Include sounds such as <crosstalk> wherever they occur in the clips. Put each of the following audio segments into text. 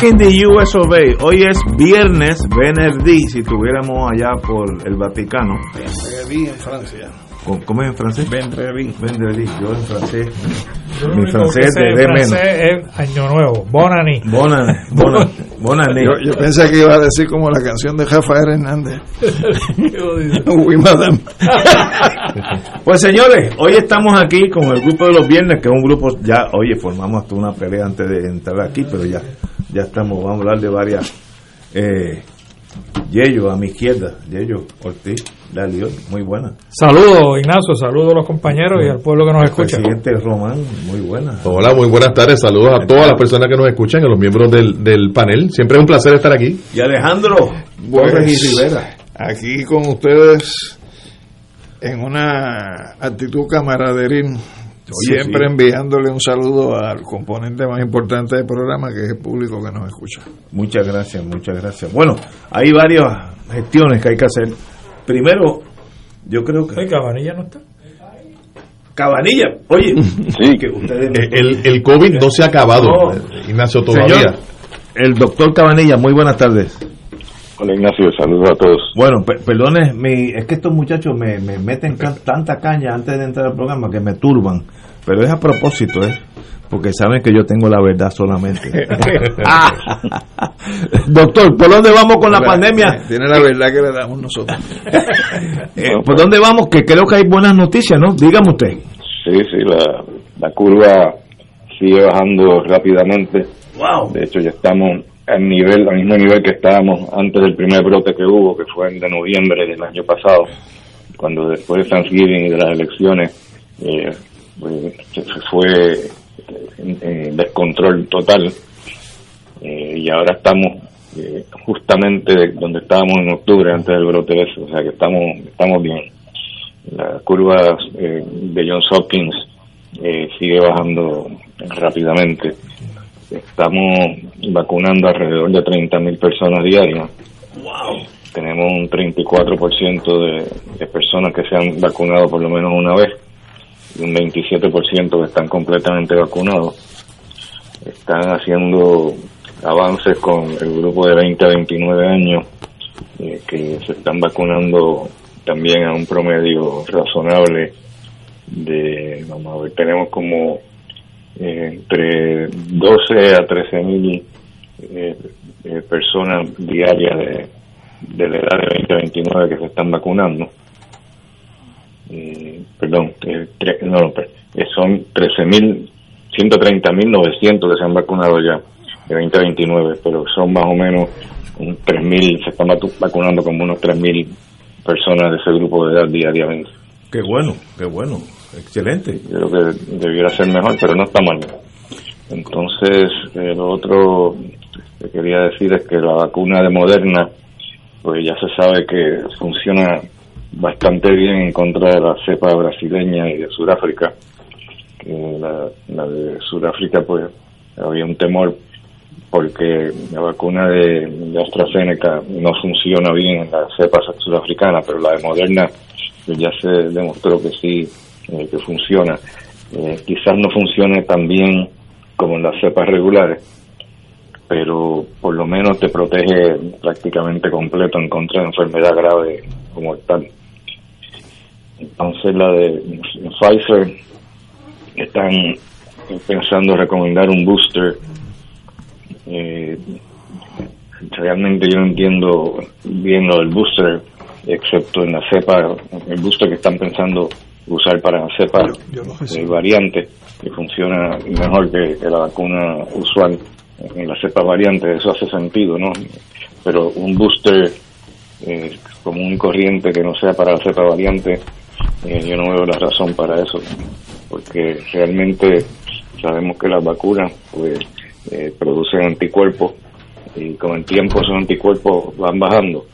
Back in the US of A. Hoy es viernes, Benerdí, si estuviéramos allá por el Vaticano. Vendredi en Francia. ¿Cómo- ¿Cómo es en francés? Vendredi. Vendredi, yo en francés. Yo Mi francés de, en de menos. francés es Año Nuevo, Bon Année. Bona, bona, <laughs> bona Yo, yo pensé que iba a decir como la canción de Rafael Hernández. <laughs> Oui, madame. <laughs> Pues señores, hoy estamos aquí con el grupo de los viernes, que es un grupo, ya, oye, formamos hasta una pelea antes de entrar aquí, pero ya, ya estamos, vamos a hablar de varias. Eh, Yello, a mi izquierda, Yello Ortiz, la lió, muy buena. Saludos, Ignacio, saludos a los compañeros y al pueblo que nos escucha. Presidente Román, muy buena. Hola, muy buenas tardes. Saludos a todas las personas que nos escuchan, a los miembros del, del panel. Siempre es un placer estar aquí. Y Alejandro Torres y Rivera. Aquí con ustedes en una actitud camaraderil. Siempre sí. enviándole un saludo al componente más importante del programa, que es el público que nos escucha. Muchas gracias, muchas gracias. Bueno, hay varias gestiones que hay que hacer. Primero, yo creo que Oye, Cabanilla no está. Cabanilla, oye, <laughs> sí, que ustedes Eh, El, el COVID no se ha acabado, No. Ignacio, todavía. Señor, el doctor Cabanilla, muy buenas tardes. Hola Ignacio, saludos a todos. Bueno, per- perdone, mi, es que estos muchachos me, me meten can- tanta caña antes de entrar al programa que me turban, pero es a propósito, ¿eh? Porque saben que yo tengo la verdad solamente. <laughs> Ah. <laughs> Doctor, ¿por dónde vamos con la pandemia? Tiene la verdad que le damos nosotros. <laughs> Eh, ¿Por dónde vamos? Que creo que hay buenas noticias, ¿no? Dígame usted. Sí, sí, la, la curva sigue bajando rápidamente. Wow. De hecho, ya estamos al nivel, al mismo nivel que estábamos antes del primer brote que hubo, que fue de noviembre del año pasado, cuando después de Thanksgiving y de las elecciones eh, se se fue en, en descontrol total. Eh, y ahora estamos eh, justamente de- donde estábamos en octubre antes del brote ese, o sea que estamos estamos bien. La curva eh, de Johns Hopkins eh, sigue bajando rápidamente. Estamos vacunando alrededor de 30.000 personas diarias. Tenemos un 34% de, de personas que se han vacunado por lo menos una vez un 27% que están completamente vacunados. Están haciendo avances con el grupo de 20 a 29 años eh, que se están vacunando también a un promedio razonable de, vamos a ver, tenemos como eh, entre 12 a 13 mil eh, eh, personas diarias de, de la edad de 20 a 29 que se están vacunando. Eh, perdón, eh, tre- no, eh, son 13 mil, 130 mil 900 que se han vacunado ya de 20 a 29, pero son más o menos un 3 mil, se están vacu- vacunando como unos 3 mil personas de ese grupo de edad diariamente. Qué bueno, qué bueno. Excelente. Yo creo que debiera ser mejor, pero no está mal. Entonces, eh, lo otro que quería decir es que la vacuna de Moderna, pues ya se sabe que funciona bastante bien en contra de la cepa brasileña y de Sudáfrica. Que la, de Sudáfrica, pues había un temor porque la vacuna de, de AstraZeneca no funciona bien en la cepa sudafricana, pero la de Moderna pues ya se demostró que sí, eh, que funciona. Eh, quizás no funcione tan bien como en las cepas regulares, pero por lo menos te protege prácticamente completo en contra de enfermedad grave como tal. Entonces la de Pfizer están pensando recomendar un booster. Eh, realmente yo no entiendo bien lo del booster, excepto en la cepa, el booster que están pensando usar para la cepa eh, variante, que funciona mejor que, que la vacuna usual en la cepa variante, eso hace sentido, ¿no? Pero un booster eh, común y corriente que no sea para la cepa variante, eh, yo no veo la razón para eso. porque realmente sabemos que las vacunas pues eh, producen anticuerpos y con el tiempo esos anticuerpos van bajando,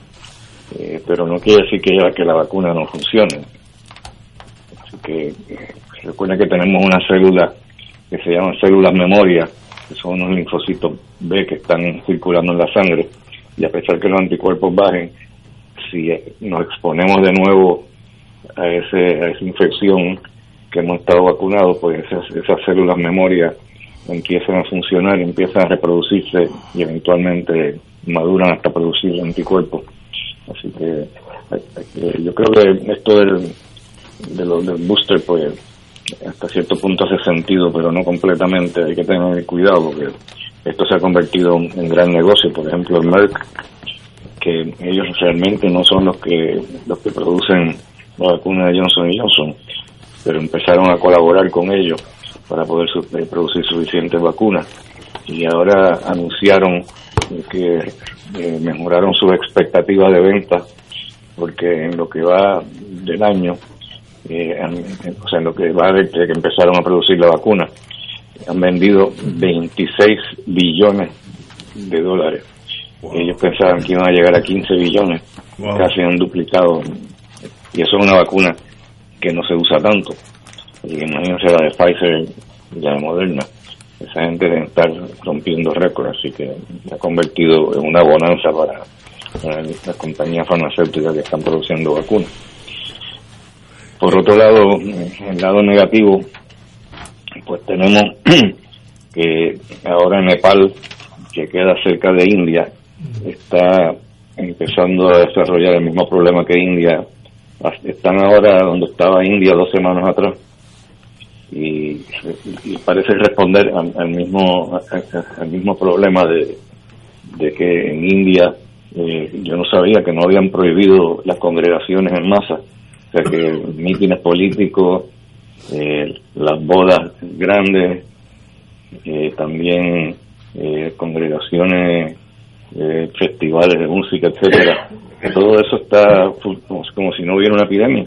eh, pero no quiere decir que, que la vacuna no funcione. Así que eh, recuerden que tenemos una célula que se llaman células memoria, que son unos linfocitos B que están circulando en la sangre, y a pesar que los anticuerpos bajen, si nos exponemos de nuevo a, ese, a esa infección que hemos estado vacunados, pues esas, esas células memoria empiezan a funcionar, empiezan a reproducirse y eventualmente maduran hasta producir anticuerpos. Así que yo creo que esto del, de del booster, pues hasta cierto punto hace sentido, pero no completamente. Hay que tener cuidado porque esto se ha convertido en gran negocio. Por ejemplo, el Merck, que ellos realmente no son los que los que producen la vacuna de Johnson Johnson, pero empezaron a colaborar con ellos para poder eh, producir suficientes vacunas. Y ahora anunciaron que eh, mejoraron sus expectativas de venta, porque en lo que va del año, eh, o sea, en lo que va desde que empezaron a producir la vacuna, han vendido 26 billones de dólares. Ellos pensaban que iban a llegar a 15 billones, casi han duplicado. Y eso es una vacuna que no se usa tanto. Así que imagínense la de Pfizer y la de Moderna. Esa gente debe estar rompiendo récords, así que se ha convertido en una bonanza para, las compañías farmacéuticas que están produciendo vacunas. Por otro lado, el lado negativo, pues tenemos <clears throat> que ahora Nepal, que queda cerca de India, está empezando a desarrollar el mismo problema que India. Están ahora donde estaba India dos semanas atrás. Y, parece responder al, mismo al mismo problema de, de que en India eh, yo no sabía que no habían prohibido las congregaciones en masa, o sea que mítines políticos, eh, las bodas grandes, eh, también congregaciones, festivales de música, etcétera, <laughs> todo eso está como si no hubiera una epidemia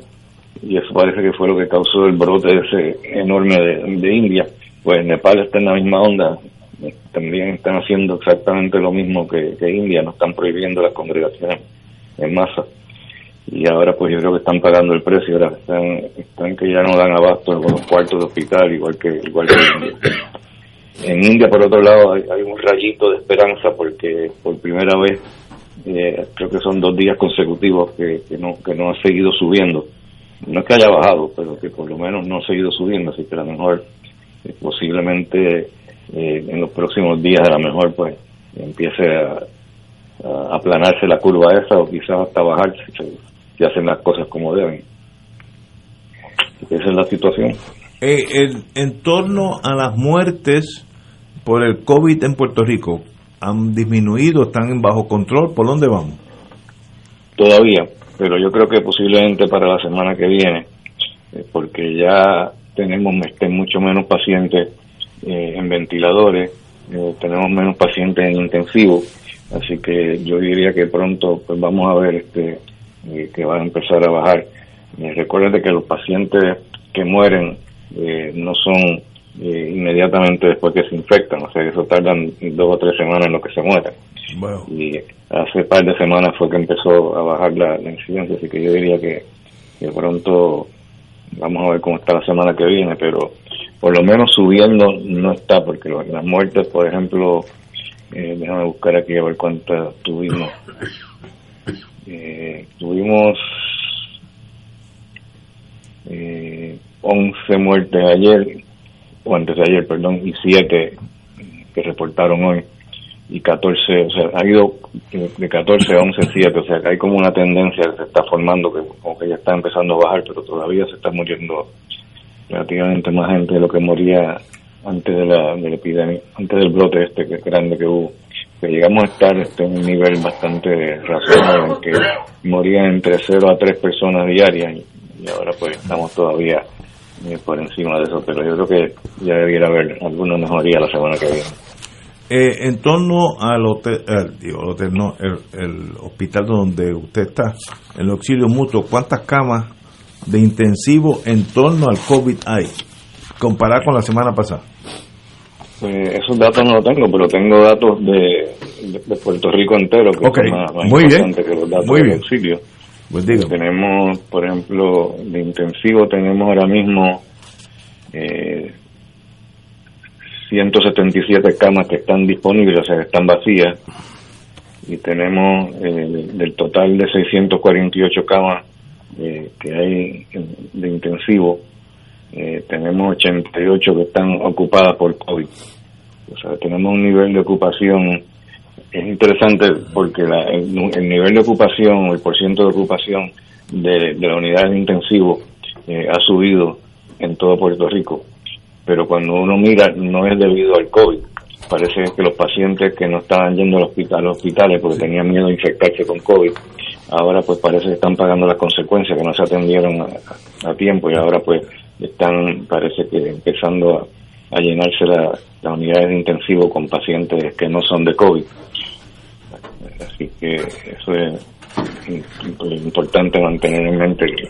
y eso parece que fue lo que causó el brote ese enorme de, India. Pues Nepal está en la misma onda, también están haciendo exactamente lo mismo que, India, no están prohibiendo las congregaciones en masa. Y ahora pues yo creo que están pagando el precio, ahora están, están que ya no dan abasto con los cuartos de hospital, igual que, igual que India. En India, por otro lado, hay, un rayito de esperanza porque por primera vez, eh, creo que son dos días consecutivos que, no, que no ha seguido subiendo no es que haya bajado, pero que por lo menos no ha seguido subiendo, así que a lo mejor eh, posiblemente eh, en los próximos días a lo mejor pues empiece a, aplanarse la curva esa o quizás hasta bajar si, hacen las cosas como deben. Esa es la situación. Eh, en torno a las muertes por el COVID en Puerto Rico, ¿han disminuido? ¿Están bajo control? ¿Por dónde vamos? Todavía, pero yo creo que posiblemente para la semana que viene, eh, porque ya tenemos este, mucho menos pacientes eh, en ventiladores, eh, tenemos menos pacientes en intensivo, así que yo diría que pronto pues vamos a ver este que van a empezar a bajar. recuerden que los pacientes que mueren no son inmediatamente después que se infectan, o sea que eso tardan dos o tres semanas en lo que se mueren. Y hace par de semanas fue que empezó a bajar la, incidencia, así que yo diría que, que, pronto vamos a ver cómo está la semana que viene, pero por lo menos subiendo no está, porque las muertes, por ejemplo, eh, déjame buscar aquí a ver cuántas tuvimos. <coughs> Eh, tuvimos eh, 11 muertes ayer, o antes de ayer, perdón, y 7 que reportaron hoy y 14, o sea, ha ido de 14 a 11, 7, o sea, que hay como una tendencia que se está formando, que como que ya está empezando a bajar, pero todavía se está muriendo relativamente más gente de lo que moría antes de la, de la epidemia, antes del brote este que grande que hubo. Llegamos a estar este, en un nivel bastante razonable, en que morían entre 0 a 3 personas diarias y, ahora pues estamos todavía por encima de eso, pero yo creo que ya debiera haber alguna mejoría la semana que viene. Eh, en torno al hotel, hotel no, el, hospital donde usted está, el auxilio mutuo, ¿cuántas camas de intensivo en torno al COVID hay? comparar con la semana pasada? Pues esos datos no los tengo, pero tengo datos de, de, Puerto Rico entero, que okay. son más, más Muy bien. que los datos Muy del bien. auxilio. Pues. Tenemos, por ejemplo, de intensivo tenemos ahora mismo eh, 177 camas que están disponibles, o sea, que están vacías. Y tenemos eh, del total de 648 camas eh, que hay de intensivo, eh, tenemos 88 que están ocupadas por COVID. O sea, tenemos un nivel de ocupación es interesante porque la- el, el nivel de ocupación el porciento de ocupación de, de la unidad de intensivo eh, ha subido en todo Puerto Rico. Pero cuando uno mira, no es debido al COVID. Parece que los pacientes que no estaban yendo al hospital, a los hospitales porque tenían miedo de infectarse con COVID, ahora pues parece que están pagando las consecuencias, que no se atendieron a, a tiempo y ahora pues están, parece que empezando a, llenarse la- las unidades de intensivo con pacientes que no son de COVID. Así que eso es im- importante mantener en mente que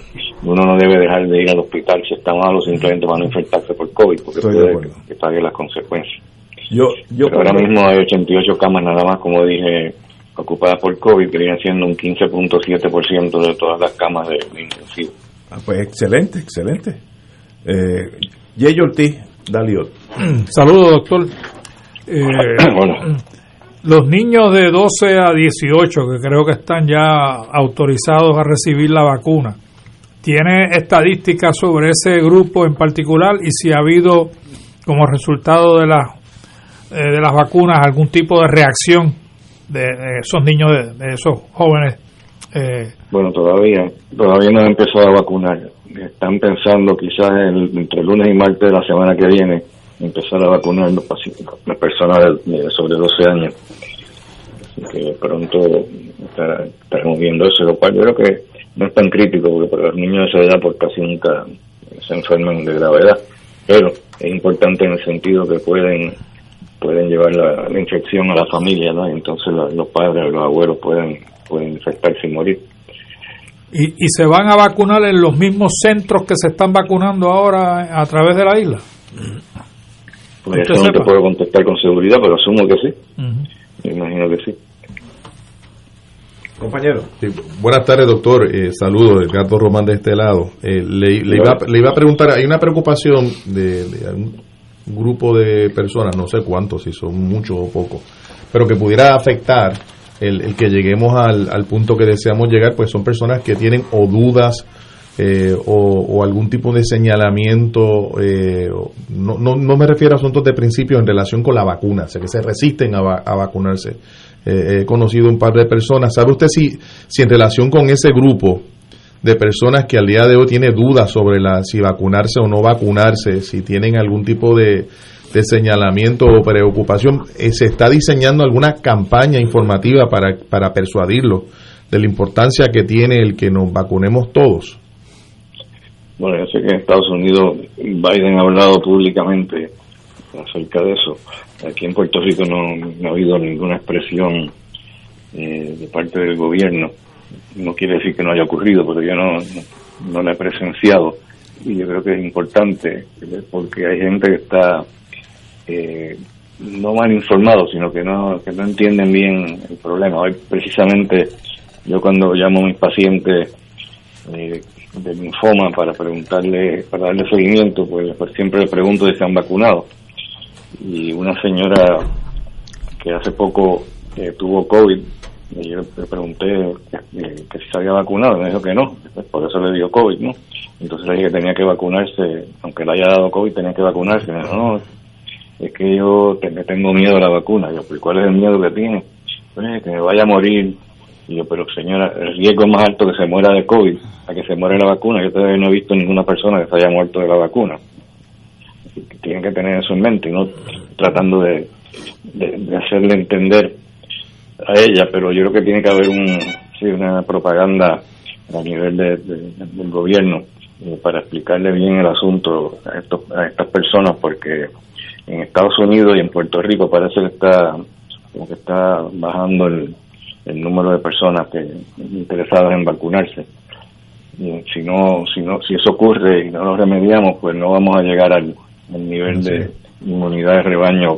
uno no debe dejar de ir al hospital si está malo simplemente para no infectarse por COVID, porque Estoy puede que, pague las consecuencias. Yo, yo Pero ahora mismo hay 88 camas nada más, como dije, ocupadas por COVID, que vienen siendo un 15.7% de todas las camas de, de intensivo. Ah, pues excelente, excelente. Eh, Jay Ortiz, Daliot. Saludos, doctor. <clears throat> Eh, bueno, los niños de 12 a 18, que creo que están ya autorizados a recibir la vacuna, ¿tiene estadísticas sobre ese grupo en particular y si ha habido, como resultado de, las eh, de las vacunas, algún tipo de reacción de, esos niños, de, de esos jóvenes? Eh, bueno, todavía, todavía no han empezado a vacunar. Están pensando quizás el- entre lunes y martes de la semana que viene empezar a vacunar los pacientes, las personas de, de sobre 12 años. Así que pronto estará- estaremos viendo eso, lo cual yo creo que no es tan crítico porque para los niños de esa edad pues casi nunca se enferman de gravedad. Pero es importante en el sentido que pueden pueden llevar la, la infección a la familia, ¿no? Y entonces la- los padres, los abuelos pueden pueden infectarse y morir. y, ¿Y se van a vacunar en los mismos centros que se están vacunando ahora a través de la isla? Pues eso no te puedo contestar con seguridad, pero asumo que sí. Me imagino que sí. Compañero. Sí, buenas tardes, doctor. Eh, saludos, Edgardo Román de este lado. Eh, le, le iba, le iba a preguntar, hay una preocupación de, de un grupo de personas, no sé cuántos, si son muchos o pocos, pero que pudiera afectar el, el que lleguemos al, al punto que deseamos llegar, pues son personas que tienen o dudas eh, o, algún tipo de señalamiento, eh, no, no, no me refiero a asuntos de principio en relación con la vacuna, sea, que se resisten a, a vacunarse. Eh, he conocido un par de personas. ¿Sabe usted si, si en relación con ese grupo de personas que al día de hoy tiene dudas sobre la, si vacunarse o no vacunarse, si tienen algún tipo de, de señalamiento o preocupación, eh, se está diseñando alguna campaña informativa para, para persuadirlos de la importancia que tiene el que nos vacunemos todos? Bueno, yo sé que en Estados Unidos Biden ha hablado públicamente acerca de eso. Aquí en Puerto Rico no, no ha habido ninguna expresión eh, de parte del gobierno. No quiere decir que no haya ocurrido, pero yo no, no, la he presenciado. Y yo creo que es importante, eh, porque hay gente que está eh, no mal informado, sino que no, que no entienden bien el problema. Hoy, precisamente, yo cuando llamo a mis pacientes eh, de linfoma para preguntarle, para darle seguimiento, pues, siempre le pregunto si se han vacunado. Y una señora que hace poco eh, tuvo COVID, y yo le pregunté que si se había vacunado, me dijo que no, por eso le dio COVID, ¿no? Entonces le dije que tenía que vacunarse, aunque le haya dado COVID, tenía que vacunarse. Me dijo, no, es que yo le tengo miedo a la vacuna. Yo, pues, ¿cuál es el miedo que tiene? Pues, que me vaya a morir. Y yo, pero señora, el riesgo es más alto que se muera de COVID a que se muera la vacuna. Yo todavía no he visto ninguna persona que se haya muerto de la vacuna. Tienen que tener eso en mente, no tratando de, de, hacerle entender a ella, pero yo creo que tiene que haber un, sí, una propaganda a nivel de- de- del gobierno eh, para explicarle bien el asunto a, estos, a estas personas, porque en Estados Unidos y en Puerto Rico parece que está como que está bajando el, el número de personas que interesadas en vacunarse. Y si no, si no, si eso ocurre y no lo remediamos, pues no vamos a llegar al, el nivel de inmunidad de rebaño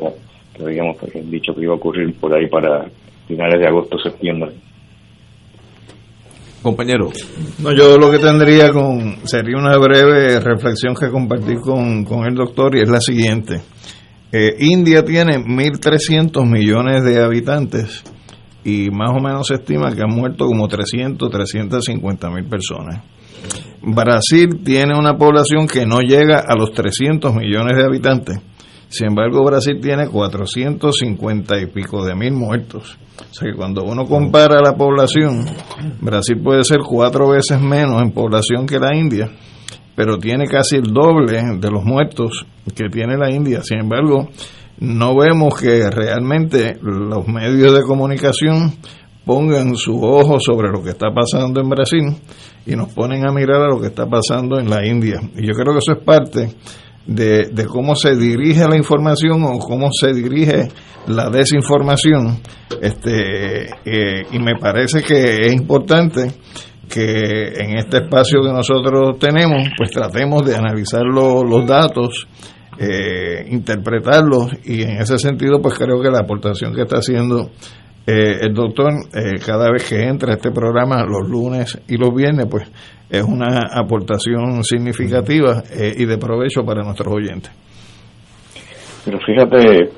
que habíamos dicho que iba a ocurrir por ahí para finales de agosto, septiembre. Compañero. No, yo lo que tendría con sería una breve reflexión que compartí con, con el doctor y es la siguiente. Eh, India tiene 1.300 millones de habitantes y más o menos se estima que han muerto como 300, 350 mil personas. Brasil tiene una población que no llega a los 300 millones de habitantes. Sin embargo, Brasil tiene 450 y pico de mil muertos. O sea que cuando uno compara la población, Brasil puede ser cuatro veces menos en población que la India, pero tiene casi el doble de los muertos que tiene la India. Sin embargo, no vemos que realmente los medios de comunicación pongan su ojo sobre lo que está pasando en Brasil y nos ponen a mirar a lo que está pasando en la India. Y yo creo que eso es parte de, cómo se dirige la información o cómo se dirige la desinformación. Este, eh, y me parece que es importante que en este espacio que nosotros tenemos, pues tratemos de analizar los datos eh, interpretarlos y en ese sentido pues creo que la aportación que está haciendo eh, el doctor eh, cada vez que entra a este programa los lunes y los viernes pues es una aportación significativa eh, y de provecho para nuestros oyentes. Pero fíjate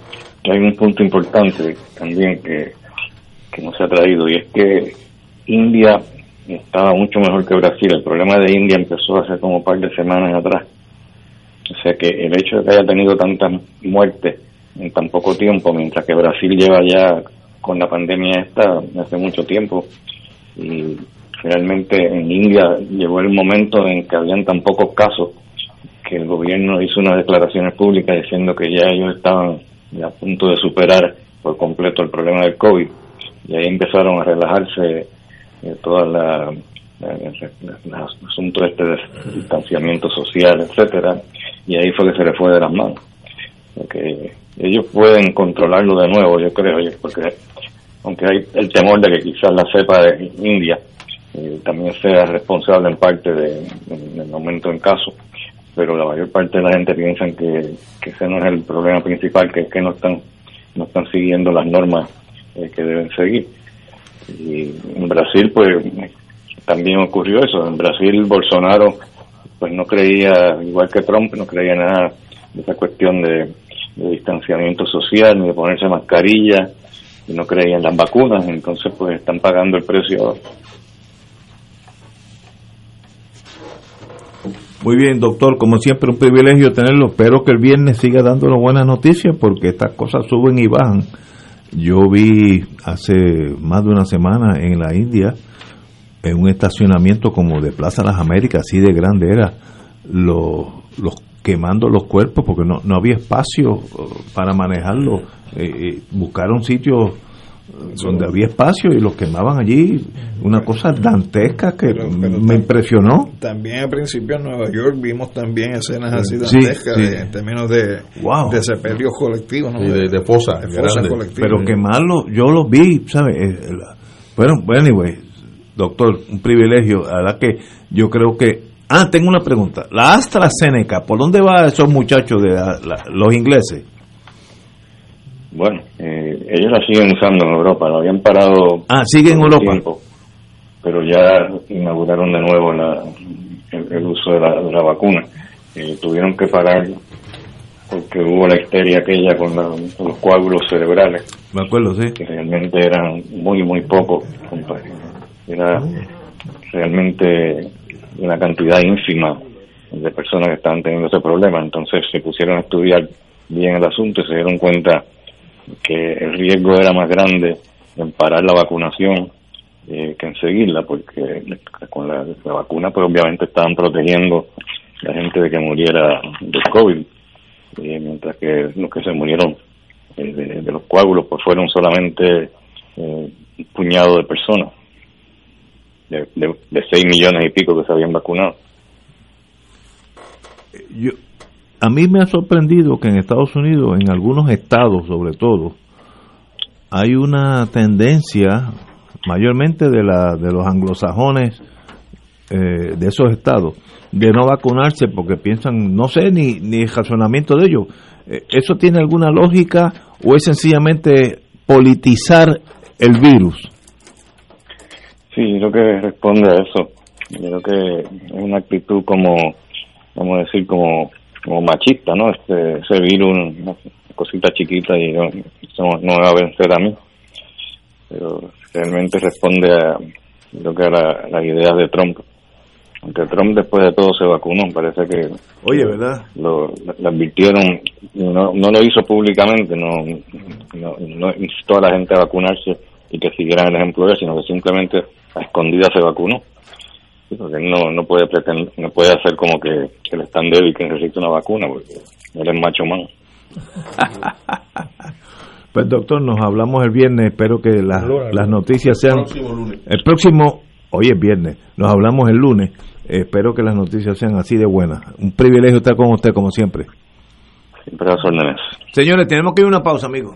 que hay un punto importante también que, que no se ha traído y es que India estaba mucho mejor que Brasil. El problema de India empezó hace como un par de semanas atrás o sea que el hecho de que haya tenido tantas muertes en tan poco tiempo, mientras que Brasil lleva ya con la pandemia esta hace mucho tiempo, y realmente en India llegó el momento en que habían tan pocos casos que el gobierno hizo unas declaraciones públicas diciendo que ya ellos estaban a punto de superar por completo el problema del COVID y ahí empezaron a relajarse eh, todas las el asunto este de distanciamiento social, etcétera, y ahí fue que se le fue de las manos. Porque ellos pueden controlarlo de nuevo, yo creo, porque aunque hay el temor de que quizás la cepa de India eh, también sea responsable en parte de, del aumento en casos, pero la mayor parte de la gente piensa que, que ese no es el problema principal, que es que no están no están siguiendo las normas eh, que deben seguir. Y en Brasil, pues también ocurrió eso. En Brasil, Bolsonaro pues no creía, igual que Trump, no creía nada de esa cuestión de, distanciamiento social, ni de ponerse mascarilla, y no creía en las vacunas, entonces pues están pagando el precio Muy bien, doctor, como siempre un privilegio tenerlo. Espero que el viernes siga dándonos buenas noticias porque estas cosas suben y bajan. Yo vi hace más de una semana en la India en un estacionamiento como de Plaza Las Américas, así de grande era, los, los quemando los cuerpos porque no, no había espacio uh, para manejarlo. Eh, eh, buscaron sitios donde había espacio y los quemaban allí. Una cosa dantesca que me impresionó. También al principio en Nueva York vimos también escenas así dantescas en términos de, de sepelios colectivos. de, de, fosa, Pero quemarlo, yo los vi, ¿sabes? Eh, bueno, anyway, doctor, un privilegio. La verdad que yo creo que. Ah, tengo una pregunta. La AstraZeneca, ¿por dónde van esos muchachos de los ingleses? Bueno, eh, ellos la siguen usando en Europa, lo habían parado. Ah, siguen en Europa. pero ya inauguraron de nuevo la, el, uso de la, vacuna. Eh, tuvieron que parar porque hubo la histeria aquella con, los coágulos cerebrales. Me acuerdo, sí. Que realmente eran muy, muy pocos era realmente una cantidad ínfima de personas que estaban teniendo ese problema. Entonces se pusieron a estudiar bien el asunto y se dieron cuenta que el riesgo era más grande en parar la vacunación eh, que en seguirla, porque con la, vacuna pues obviamente estaban protegiendo a la gente de que muriera del COVID, eh, mientras que los que se murieron eh, de, de, los coágulos pues fueron solamente un puñado de personas de, de, 6 millones y pico que se habían vacunado. Yo, a mí me ha sorprendido que en Estados Unidos, en algunos estados sobre todo, hay una tendencia, mayormente de, la, de los anglosajones, eh, de esos estados de no vacunarse porque piensan, no sé ni, ni el razonamiento de ellos. Eh, ¿Eso tiene alguna lógica o es sencillamente politizar el virus? Sí, creo que responde a eso. Creo que es una actitud como, vamos a decir, como, como machista, ¿no? Este, ese virus, una cosita chiquita y no, no va a vencer a mí. Pero realmente responde a, creo que a las ideas de Trump aunque Trump después de todo se vacunó, parece que Oye, ¿verdad? Lo, le advirtieron, no, no lo hizo públicamente, no, no, instó a la gente a vacunarse y que siguieran el ejemplo de él, sino que simplemente a escondida se vacunó. porque él no, no puede pretender, no puede hacer como que, que él es tan débil que necesita una vacuna, porque él es macho man. <laughs> pues doctor, nos hablamos el viernes, espero que las noticias sean... El próximo lunes. El próximo, hoy es viernes, nos hablamos el lunes espero que las noticias sean así de buenas. Un privilegio estar con usted, como siempre. Siempre a órdenes. Señores, tenemos que ir a una pausa, amigo.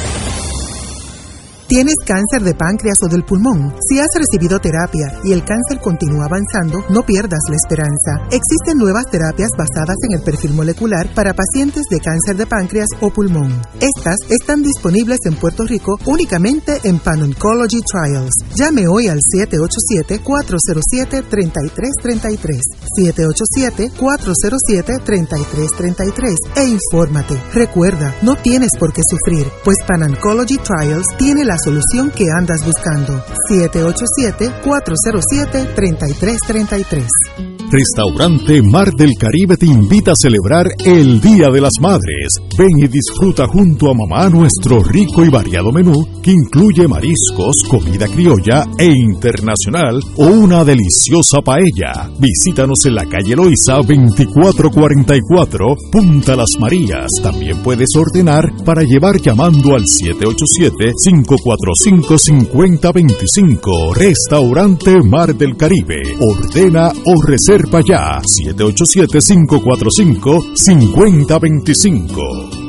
¿Tienes cáncer de páncreas o del pulmón? Si has recibido terapia y el cáncer continúa avanzando, no pierdas la esperanza. Existen nuevas terapias basadas en el perfil molecular para pacientes de cáncer de páncreas o pulmón. Estas están disponibles en Puerto Rico únicamente en Pan Oncology Trials. Llame hoy al 787-407-3333. 787-407-3333 e infórmate. Recuerda, no tienes por qué sufrir, pues Pan Oncology Trials tiene la solución que andas buscando. 787-407-3333. Restaurante Mar del Caribe te invita a celebrar el Día de las Madres. Ven y disfruta junto a mamá nuestro rico y variado menú que incluye mariscos, comida criolla e internacional o una deliciosa paella. Visítanos en la calle Loiza 2444, Punta Las Marías. También puedes ordenar para llevar llamando al 787-545-5025. Restaurante Mar del Caribe. Ordena o reserva para ya 787-545-5025.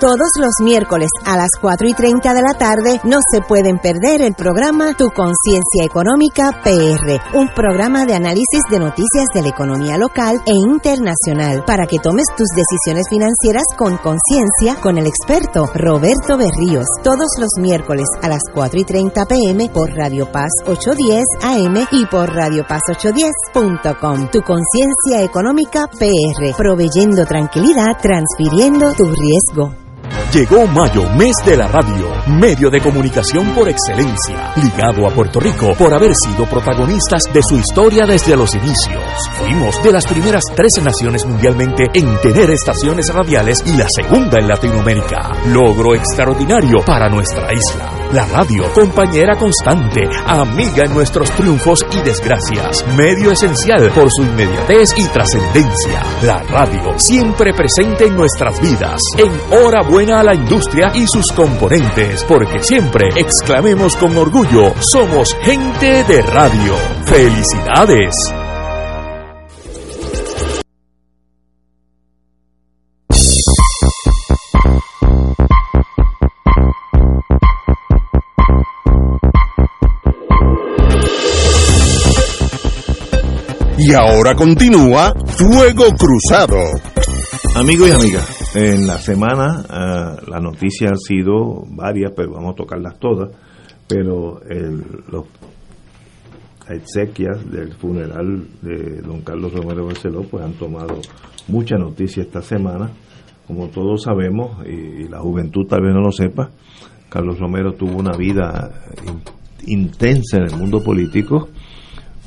Todos los miércoles a las 4 y 30 de la tarde no se pueden perder el programa Tu Conciencia Económica PR, un programa de análisis de noticias de la economía local e internacional para que tomes tus decisiones financieras con conciencia con el experto Roberto Berríos. Todos los miércoles a las 4 y 30 pm por Radio Paz 810 AM y por Radio Paz 810.com. Tu Conciencia Económica PR, proveyendo tranquilidad, transfiriendo tu riesgo. Llegó mayo, mes de la radio, medio de comunicación por excelencia, ligado a Puerto Rico por haber sido protagonistas de su historia desde los inicios. Fuimos de las primeras 13 naciones mundialmente en tener estaciones radiales y la segunda en Latinoamérica. Logro extraordinario para nuestra isla. La radio, compañera constante, amiga en nuestros triunfos y desgracias, medio esencial por su inmediatez y trascendencia. La radio, siempre presente en nuestras vidas. En hora buena a la industria y sus componentes, porque siempre exclamemos con orgullo, somos gente de radio. ¡Felicidades! Y ahora continúa Fuego Cruzado. Amigos y amigas, en la semana uh, las noticias han sido varias, pero vamos a tocarlas todas. Pero el, los exequias del funeral de don Carlos Romero Barceló pues han tomado mucha noticia esta semana. Como todos sabemos, y, la juventud tal vez no lo sepa, Carlos Romero tuvo una vida in, intensa en el mundo político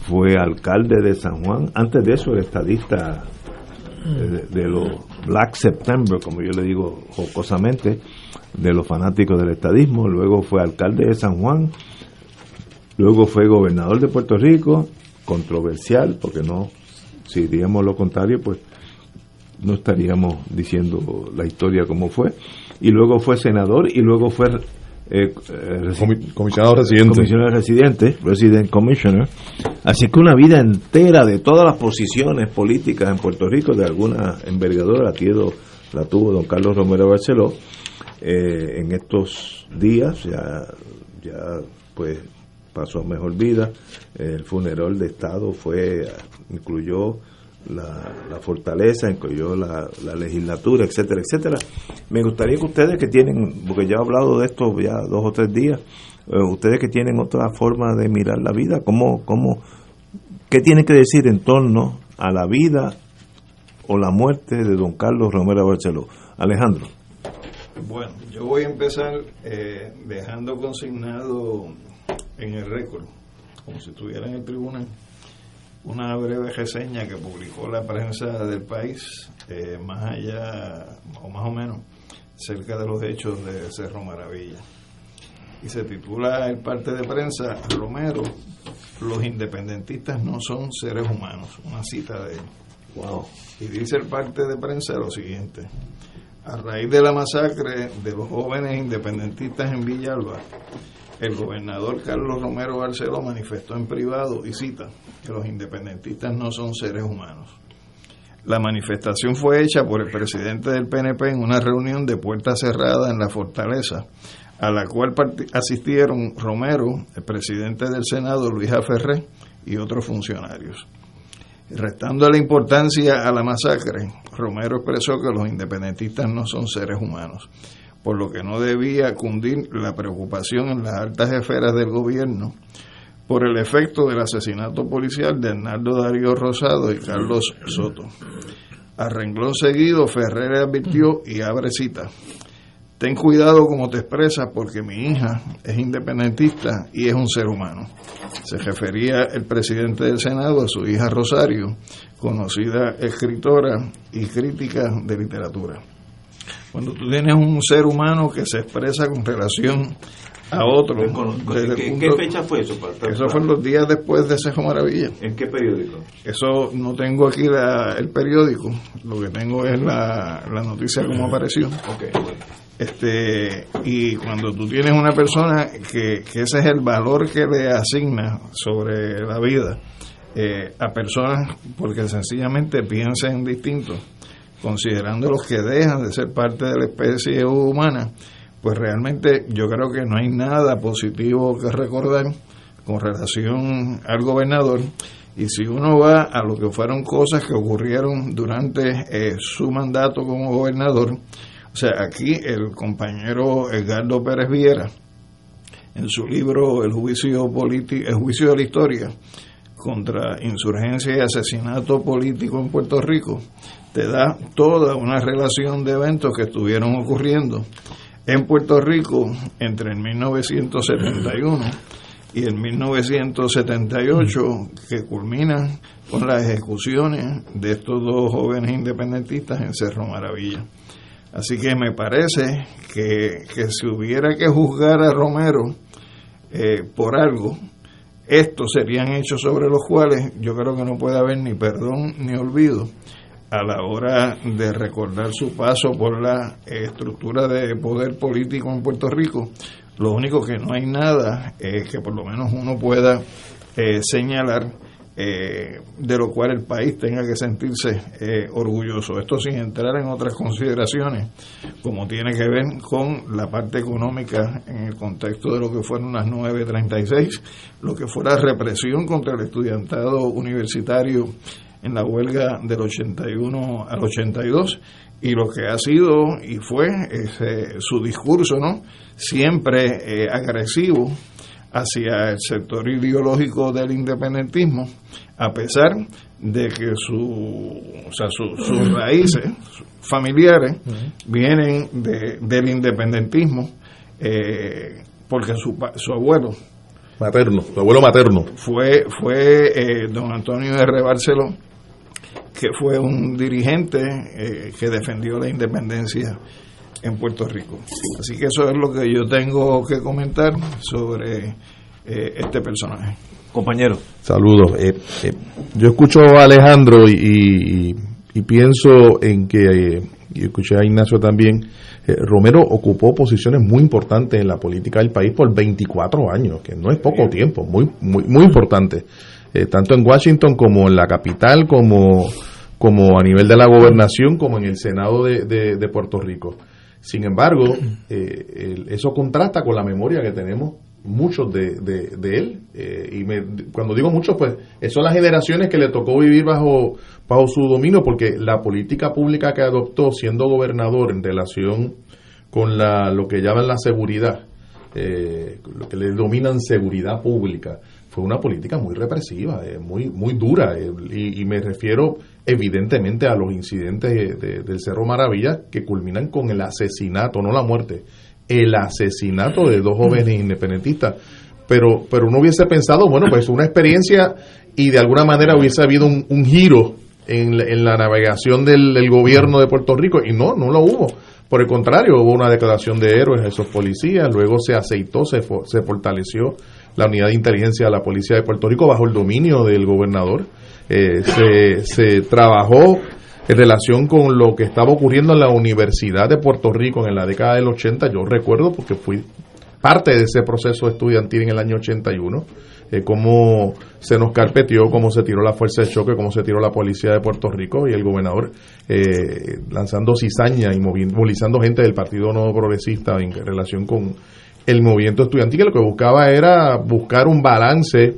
fue alcalde de San Juan. Antes de eso era estadista de, los Black September, como yo le digo jocosamente, de los fanáticos del estadismo. Luego fue alcalde de San Juan. Luego fue gobernador de Puerto Rico, controversial, porque no, si digamos lo contrario, pues no estaríamos diciendo la historia como fue. Y luego fue senador y luego fue eh, comisionado residente. Comisionado residente, Resident Commissioner. Así que una vida entera de todas las posiciones políticas en Puerto Rico, de alguna envergadura, la, la tuvo don Carlos Romero Barceló. eh, en estos días, ya, ya pues pasó mejor vida. El funeral de Estado fue, incluyó la, la fortaleza, incluyó la, la, legislatura, etcétera, etcétera. Me gustaría que ustedes que tienen, porque ya he hablado de esto ya dos o tres días, eh, ustedes que tienen otra forma de mirar la vida, ¿cómo, cómo, ¿qué tienen que decir en torno a la vida o la muerte de don Carlos Romero Barceló? Alejandro. Bueno, yo voy a empezar eh, dejando consignado en el récord, como si estuviera en el tribunal, una breve reseña que publicó la prensa del país, eh, más allá, o más o menos, cerca de los hechos de Cerro Maravilla. Y se titula el parte de prensa, Romero, los independentistas no son seres humanos, una cita de él. Wow. Y dice el parte de prensa lo siguiente. A raíz de la masacre de los jóvenes independentistas en Villalba, el gobernador Carlos Romero Barceló manifestó en privado, y cita, que los independentistas no son seres humanos. La manifestación fue hecha por el presidente del PNP en una reunión de puerta cerrada en la fortaleza, a la cual asistieron Romero, el presidente del Senado Luis Aferré y otros funcionarios. Restando la importancia a la masacre, Romero expresó que los independentistas no son seres humanos, por lo que no debía cundir la preocupación en las altas esferas del gobierno por el efecto del asesinato policial de Hernando Darío Rosado y Carlos Soto. A renglón seguido, Ferrer advirtió y abre cita. Ten cuidado como te expresas porque mi hija es independentista y es un ser humano. Se refería el presidente del Senado a su hija Rosario, conocida escritora y crítica de literatura. Cuando tú tienes un ser humano que se expresa con relación a otro. ¿En qué, fecha fue eso? eso fue los días después de Cejo Maravilla. ¿En qué periódico? Eso no tengo aquí el periódico, lo que tengo es la, noticia como apareció. Okay, Este, y cuando tú tienes una persona que, ese es el valor que le asigna sobre la vida eh, a personas porque sencillamente piensan distinto, considerando los que dejan de ser parte de la especie humana, pues realmente yo creo que no hay nada positivo que recordar con relación al gobernador. Y si uno va a lo que fueron cosas que ocurrieron durante eh, su mandato como gobernador, o sea, aquí el compañero Edgardo Pérez Viera, en su libro El juicio, el juicio de la historia contra insurgencia y asesinato político en Puerto Rico, te da toda una relación de eventos que estuvieron ocurriendo en Puerto Rico entre el 1971 y el 1978 que culminan con las ejecuciones de estos dos jóvenes independentistas en Cerro Maravilla. Así que me parece que, si hubiera que juzgar a Romero eh, por algo, estos serían hechos sobre los cuales yo creo que no puede haber ni perdón ni olvido a la hora de recordar su paso por la estructura de poder político en Puerto Rico. Lo único que no hay nada es que por lo menos uno pueda eh, señalar eh, de lo cual el país tenga que sentirse eh, orgulloso. Esto sin entrar en otras consideraciones, como tiene que ver con la parte económica en el contexto de lo que fueron las 936, lo que fue la represión contra el estudiantado universitario en la huelga del 81 al 82 y lo que ha sido y fue ese, su discurso, ¿no? Siempre eh, agresivo hacia el sector ideológico del independentismo, a pesar de que su, o sea, sus <clears throat> raíces familiares vienen de, del independentismo, eh, porque su, su abuelo materno, su abuelo materno fue fue eh, don Antonio R. Barceló que fue un dirigente eh, que defendió la independencia en Puerto Rico. Así que eso es lo que yo tengo que comentar sobre eh, este personaje. Compañero. Saludos. Eh, yo escucho a Alejandro y, pienso en que, y escuché a Ignacio también, Romero ocupó posiciones muy importantes en la política del país por 24 años, que no es poco tiempo, muy, muy, muy importante. Eh, tanto en Washington como en la capital, como, como a nivel de la gobernación, como en el Senado de, de, Puerto Rico. Sin embargo, eso contrasta con la memoria que tenemos muchos de, de, él. y cuando digo muchos, pues son las generaciones que le tocó vivir bajo, bajo su dominio, porque la política pública que adoptó siendo gobernador en relación con la, lo que llaman la seguridad, eh, lo que le dominan seguridad pública, fue una política muy represiva, eh, muy, muy dura, eh, y, me refiero evidentemente a los incidentes del Cerro Maravilla que culminan con el asesinato, no la muerte, el asesinato de dos jóvenes independentistas. Pero, pero uno hubiese pensado, bueno, pues una experiencia y de alguna manera hubiese habido un, giro en, la navegación del, gobierno de Puerto Rico y no, no lo hubo. Por el contrario, hubo una declaración de héroes a esos policías, luego se aceitó, se, se fortaleció la unidad de inteligencia de la Policía de Puerto Rico bajo el dominio del gobernador. Eh, se, se trabajó en relación con lo que estaba ocurriendo en la Universidad de Puerto Rico en la década del 80. Yo recuerdo porque fui parte de ese proceso estudiantil en el año 81 eh, cómo se nos carpeteó, cómo se tiró la fuerza de choque, cómo se tiró la policía de Puerto Rico y el gobernador eh, lanzando cizaña y movilizando gente del Partido No Progresista en relación con el movimiento estudiantil, que lo que buscaba era buscar un balance,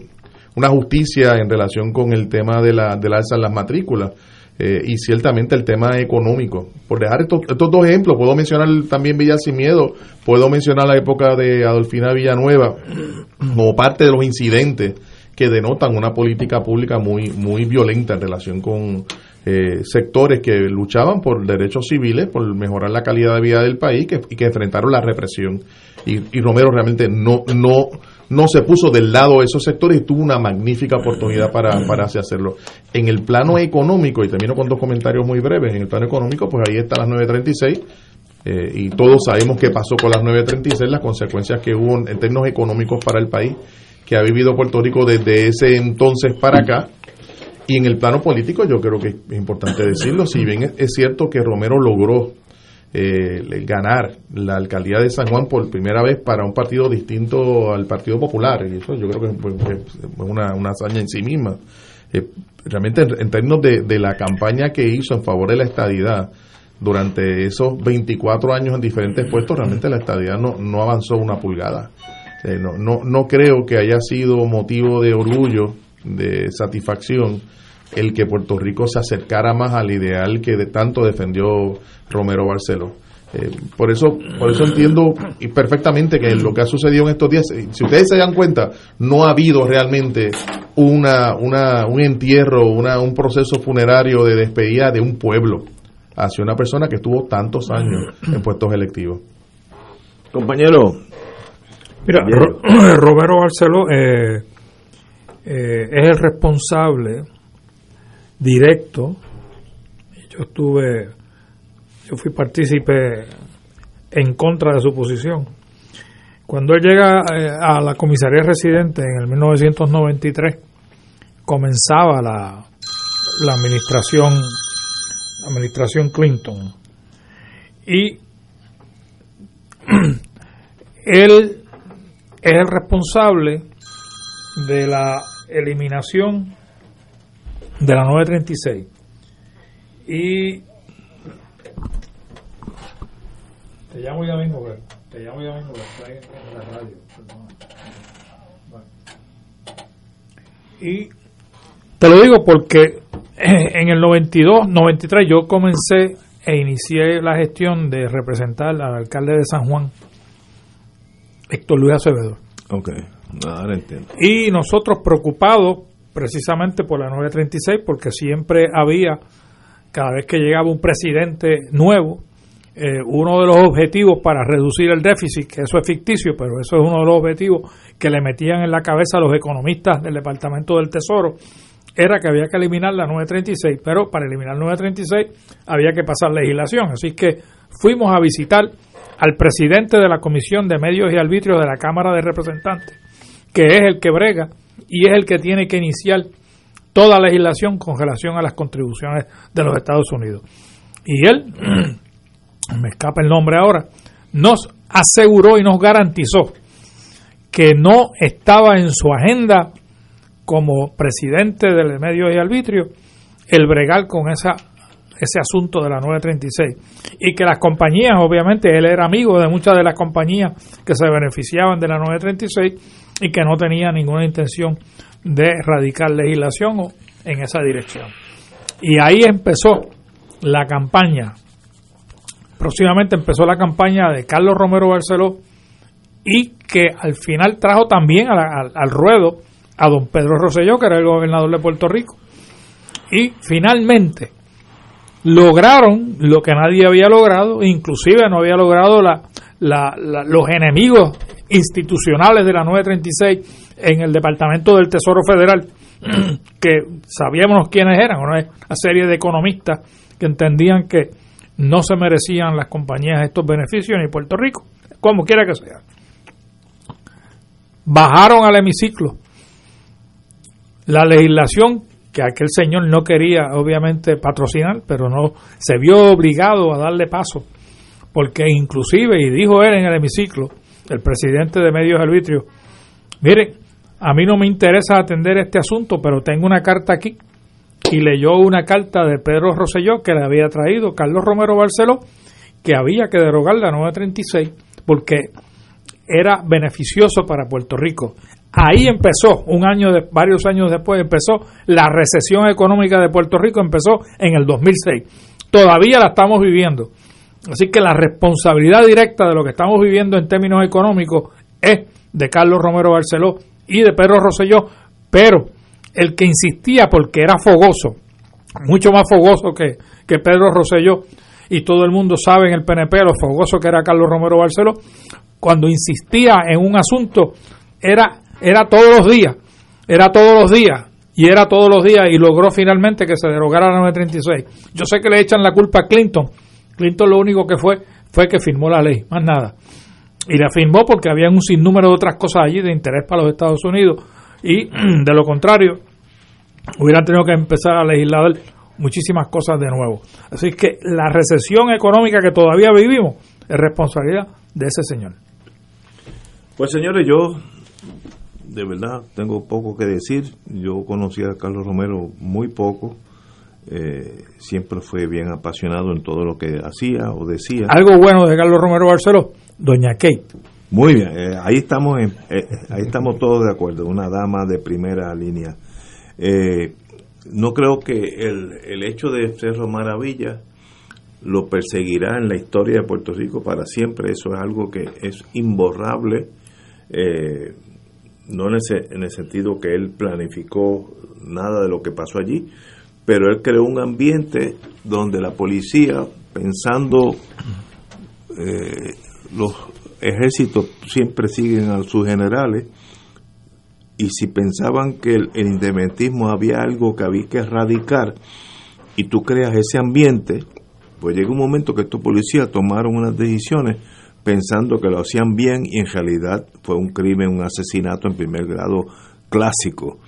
una justicia en relación con el tema de la, del alza en las matrículas. Eh, y ciertamente el tema económico. Por dejar estos, estos dos ejemplos, puedo mencionar también Villa Sin Miedo, puedo mencionar la época de Adolfina Villanueva como parte de los incidentes que denotan una política pública muy, muy violenta en relación con eh, sectores que luchaban por derechos civiles, por mejorar la calidad de vida del país que, y que enfrentaron la represión. Y, y Romero realmente no, no, no se puso del lado de esos sectores y tuvo una magnífica oportunidad para, para hacerlo. En el plano económico, y termino con dos comentarios muy breves, en el plano económico, pues ahí está las 936, eh, y todos sabemos qué pasó con las 936, las consecuencias que hubo en términos económicos para el país, que ha vivido Puerto Rico desde ese entonces para acá. Y en el plano político yo creo que es importante decirlo, si bien es cierto que Romero logró eh, ganar la alcaldía de San Juan por primera vez para un partido distinto al Partido Popular. Y eso yo creo que es una, una hazaña en sí misma. Eh, realmente en, términos de, la campaña que hizo en favor de la estadidad durante esos 24 años en diferentes puestos, realmente la estadidad no, no avanzó una pulgada. Eh, no, no, no creo que haya sido motivo de orgullo, de satisfacción, el que Puerto Rico se acercara más al ideal que de tanto defendió Romero Barceló. Eh, por eso por eso entiendo perfectamente que lo que ha sucedido en estos días, eh, si ustedes se dan cuenta, no ha habido realmente una, una, un entierro, una, un proceso funerario de despedida de un pueblo hacia una persona que estuvo tantos años en puestos electivos. Compañero. Mira, <clears throat> Romero Barceló eh, es el responsable directo. Yo estuve, yo fui partícipe en contra de su posición. Cuando él llega eh, a la comisaría residente en el 1993, comenzaba la, la administración, la administración Clinton. Y <clears throat> él es el responsable de la eliminación de la 936. Y te llamo ya mismo, te llamo ya mismo, está en, la radio. Y te lo digo porque <clears throat> en el 92, 93 yo comencé e inicié la gestión de representar al alcalde de San Juan, Héctor Luis Acevedo. Ok, ahora entiendo. Y nosotros preocupados precisamente por la 936, porque siempre había, cada vez que llegaba un presidente nuevo, eh, uno de los objetivos para reducir el déficit, que eso es ficticio, pero eso es uno de los objetivos que le metían en la cabeza a los economistas del Departamento del Tesoro, era que había que eliminar la 936, pero para eliminar la 936 había que pasar legislación. Así que fuimos a visitar al presidente de la Comisión de Medios y Arbitrios de la Cámara de Representantes, que es el que brega y es el que tiene que iniciar toda legislación con relación a las contribuciones de los Estados Unidos. Y él, <clears throat> me escapa el nombre ahora, nos aseguró y nos garantizó que no estaba en su agenda como presidente del medio y arbitrio el bregar con esa ese asunto de la 936 y que las compañías, obviamente, él era amigo de muchas de las compañías que se beneficiaban de la 936 y que no tenía ninguna intención de erradicar legislación en esa dirección. Y ahí empezó la campaña. Próximamente empezó la campaña de Carlos Romero Barceló y que al final trajo también al, al ruedo a don Pedro Rosselló, que era el gobernador de Puerto Rico. Y finalmente lograron lo que nadie había logrado, inclusive no había logrado los enemigos institucionales de la 936 en el Departamento del Tesoro Federal, <clears throat> que sabíamos quiénes eran, una serie de economistas que entendían que no se merecían las compañías estos beneficios ni Puerto Rico, como quiera que sea. Bajaron al hemiciclo la legislación que aquel señor no quería obviamente patrocinar, pero no se vio obligado a darle paso, porque inclusive, y dijo él en el hemiciclo, el presidente de Medios Arbitrios, mire, a mí no me interesa atender este asunto, pero tengo una carta aquí, y leyó una carta de Pedro Rosselló que le había traído Carlos Romero Barceló, que había que derogar la 936, porque era beneficioso para Puerto Rico. Ahí empezó, un año de, varios años después, empezó la recesión económica de Puerto Rico, empezó en el 2006. Todavía la estamos viviendo. Así que la responsabilidad directa de lo que estamos viviendo en términos económicos es de Carlos Romero Barceló y de Pedro Rosselló, pero el que insistía porque era fogoso, mucho más fogoso que, que Pedro Rosselló, y todo el mundo sabe en el PNP lo fogoso que era Carlos Romero Barceló, cuando insistía en un asunto era era todos los días, era todos los días, y era todos los días, y logró finalmente que se derogara la 936. Yo sé que le echan la culpa a Clinton. Clinton lo único que fue fue que firmó la ley, más nada. Y la firmó porque había un sinnúmero de otras cosas allí de interés para los Estados Unidos, y <clears throat> de lo contrario, hubieran tenido que empezar a legislar muchísimas cosas de nuevo. Así que la recesión económica que todavía vivimos es responsabilidad de ese señor. Pues señores, yo de verdad tengo poco que decir. Yo conocí a Carlos Romero muy poco. Eh, siempre fue bien apasionado en todo lo que hacía o decía. Algo bueno de Carlos Romero Barceló, doña Kate. Muy bien, eh, ahí estamos en, eh, ahí estamos todos de acuerdo, una dama de primera línea. no creo que el, el hecho de Cerro Maravilla lo perseguirá en la historia de Puerto Rico para siempre, eso es algo que es imborrable. Eh, no en, ese, en el sentido que él planificó nada de lo que pasó allí, pero él creó un ambiente donde la policía, pensando, eh, los ejércitos siempre siguen a sus generales, y si pensaban que el, el independentismo había algo que había que erradicar, y tú creas ese ambiente, pues llega un momento que estos policías tomaron unas decisiones pensando que lo hacían bien y en realidad fue un crimen, un asesinato en primer grado clásico.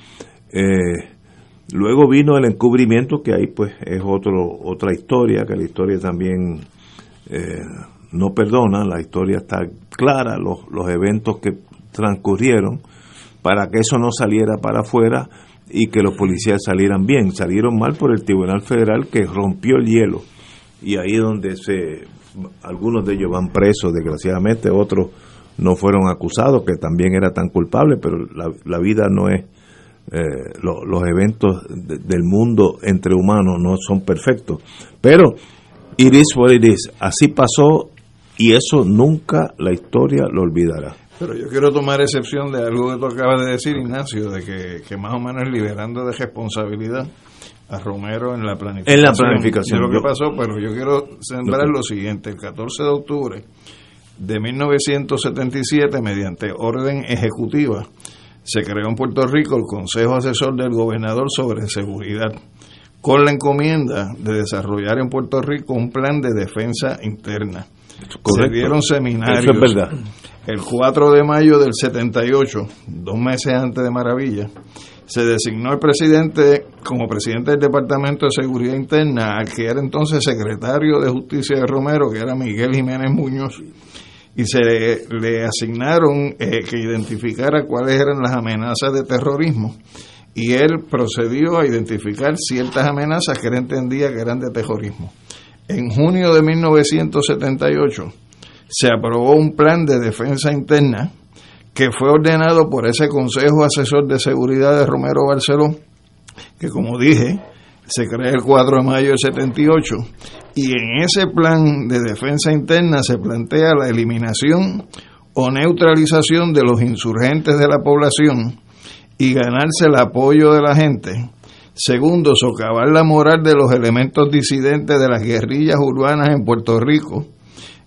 Eh, luego vino el encubrimiento, que ahí pues es otro, otra historia, que la historia también eh, no perdona, la historia está clara, los, los eventos que transcurrieron, para que eso no saliera para afuera y que los policías salieran bien. Salieron mal por el Tribunal Federal que rompió el hielo y ahí es donde se algunos de ellos van presos, desgraciadamente, otros no fueron acusados, que también era tan culpable, pero la, vida no es, eh, los eventos del mundo entre humanos no son perfectos. Pero, it is what it is, así pasó y eso nunca la historia lo olvidará. Pero yo quiero tomar excepción de algo que tú acabas de decir, Ignacio, de que, que más o menos liberando de responsabilidad a Romero en la planificación. En la planificación. De lo que pasó, pero yo quiero centrar lo siguiente. El 14 de octubre de 1977, mediante orden ejecutiva, se creó en Puerto Rico el Consejo Asesor del Gobernador sobre Seguridad, con la encomienda de desarrollar en Puerto Rico un plan de defensa interna. Se dieron seminarios. Eso es verdad. El 4 de mayo del 78, dos meses antes de Maravilla, se designó el presidente como presidente del Departamento de Seguridad Interna, al que era entonces secretario de Justicia de Romero, que era Miguel Jiménez Muñoz, y se le, asignaron eh, que identificara cuáles eran las amenazas de terrorismo y él procedió a identificar ciertas amenazas que él entendía que eran de terrorismo. En junio de 1978 se aprobó un plan de defensa interna que fue ordenado por ese Consejo Asesor de Seguridad de Romero Barceló, que como dije, se crea el 4 de mayo del 78, y en ese plan de defensa interna se plantea la eliminación o neutralización de los insurgentes de la población y ganarse el apoyo de la gente. Segundo, socavar la moral de los elementos disidentes de las guerrillas urbanas en Puerto Rico,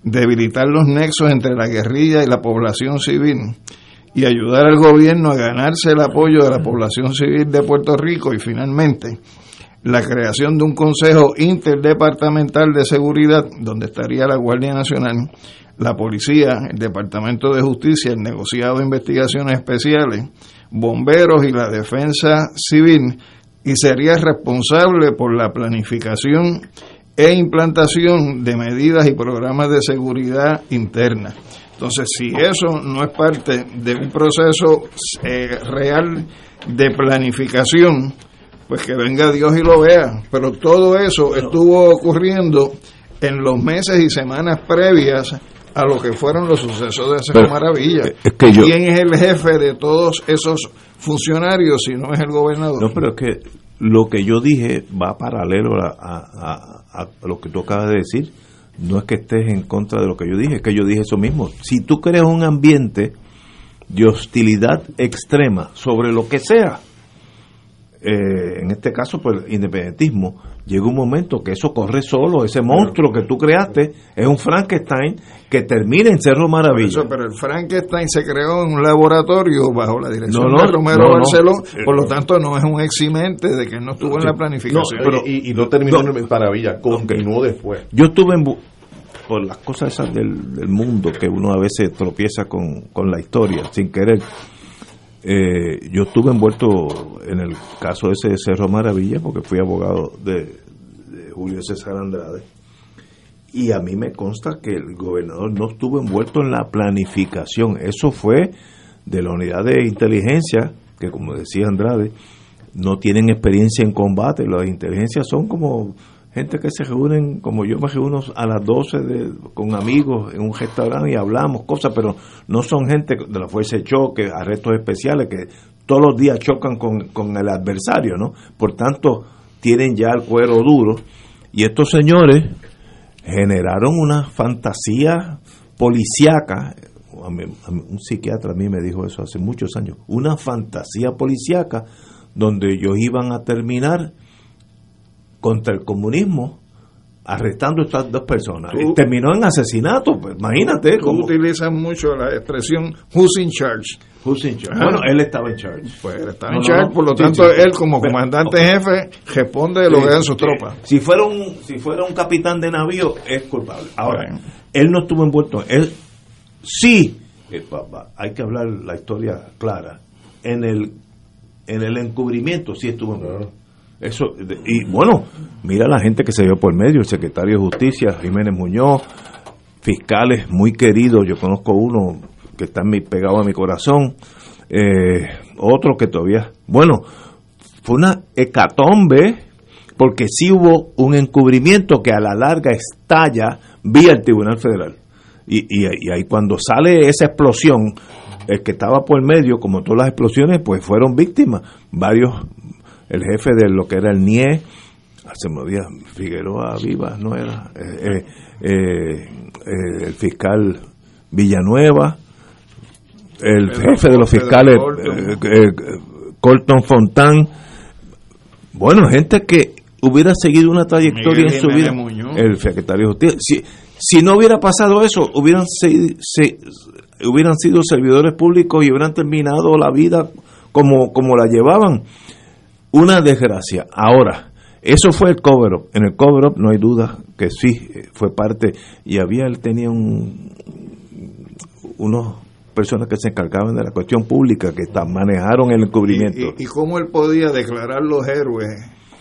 debilitar los nexos entre la guerrilla y la población civil y ayudar al gobierno a ganarse el apoyo de la población civil de Puerto Rico y finalmente la creación de un Consejo Interdepartamental de Seguridad donde estaría la Guardia Nacional, la Policía, el Departamento de Justicia, el Negociado de Investigaciones Especiales, Bomberos y la Defensa Civil y sería responsable por la planificación e implantación de medidas y programas de seguridad interna. Entonces, si eso no es parte de un proceso eh, real de planificación, pues que venga Dios y lo vea. Pero todo eso estuvo ocurriendo en los meses y semanas previas a lo que fueron los sucesos de Cerro Maravilla. ¿Quién es el jefe de todos esos funcionarios si no es el gobernador? No, pero es que lo que yo dije va paralelo a, a lo que tú acabas de decir. No es que estés en contra de lo que yo dije, es que yo dije eso mismo. Si tú creas un ambiente de hostilidad extrema sobre lo que sea, eh, en este caso, pues independentismo, llega un momento que eso corre solo, ese monstruo que tú creaste es un Frankenstein que termina en Cerro Maravilla. pero el Frankenstein se creó en un laboratorio bajo la dirección de Romero Barceló, por lo tanto no es un eximente de que no estuvo en la planificación. Pero, y, no terminó en Maravilla, continuó después. Yo estuve en, por las cosas esas del, del, mundo que uno a veces tropieza con, con la historia sin querer. Eh, yo estuve envuelto en el caso ese de Cerro Maravilla porque fui abogado de, Julio César Andrade y a mí me consta que el gobernador no estuvo envuelto en la planificación. Eso fue de la unidad de inteligencia que como decía Andrade no tienen experiencia en combate. Las inteligencias son como gente que se reúnen, como yo me reúno a las 12 de, con amigos en un restaurante y hablamos cosas, pero no son gente de la fuerza de choque, arrestos especiales, que todos los días chocan con el adversario, ¿no? Por tanto, tienen ya el cuero duro. Y estos señores generaron una fantasía policíaca, un psiquiatra a mí me dijo eso hace muchos años, una fantasía policíaca donde ellos iban a terminar contra el comunismo arrestando a estas dos personas. terminó en asesinato, pues, imagínate. cómo utilizan mucho la expresión who's in charge. Who's in charge. Bueno, él estaba en charge. Pues él estaba en charge, por lo tanto él como comandante jefe responde de lo que dan sus tropas. Si fuera un si fuera un capitán de navío es culpable. Ahora, él no estuvo envuelto, él sí, eh, hay que hablar la historia clara. En el en el encubrimiento sí estuvo envuelto. Eso, y bueno, mira la gente que se dio por medio, el secretario de Justicia, Jiménez Muñoz, fiscales muy queridos, yo conozco uno que está pegado a mi corazón, eh, otro que todavía, bueno, fue una hecatombe, porque sí hubo un encubrimiento que a la larga estalla vía el Tribunal Federal. Y, y, y ahí cuando sale esa explosión, el que estaba por medio, como todas las explosiones, pues fueron víctimas. Varios el jefe de lo que era el NIE, se movía Figueroa Vivas, no era, eh, eh, eh, el fiscal Villanueva, el, jefe de los fiscales Colton. Fontán, bueno, gente que hubiera seguido una trayectoria en su vida, el secretario de Justicia. Si, si no hubiera pasado eso, hubieran, hubieran sido servidores públicos y hubieran terminado la vida como, como la llevaban una desgracia. Ahora, eso fue el cover up. En el cover up no hay duda que sí fue parte. Y había, él tenía un, unos personas que se encargaban de la cuestión pública que manejaron el encubrimiento. ¿Y, cómo él podía declarar los héroes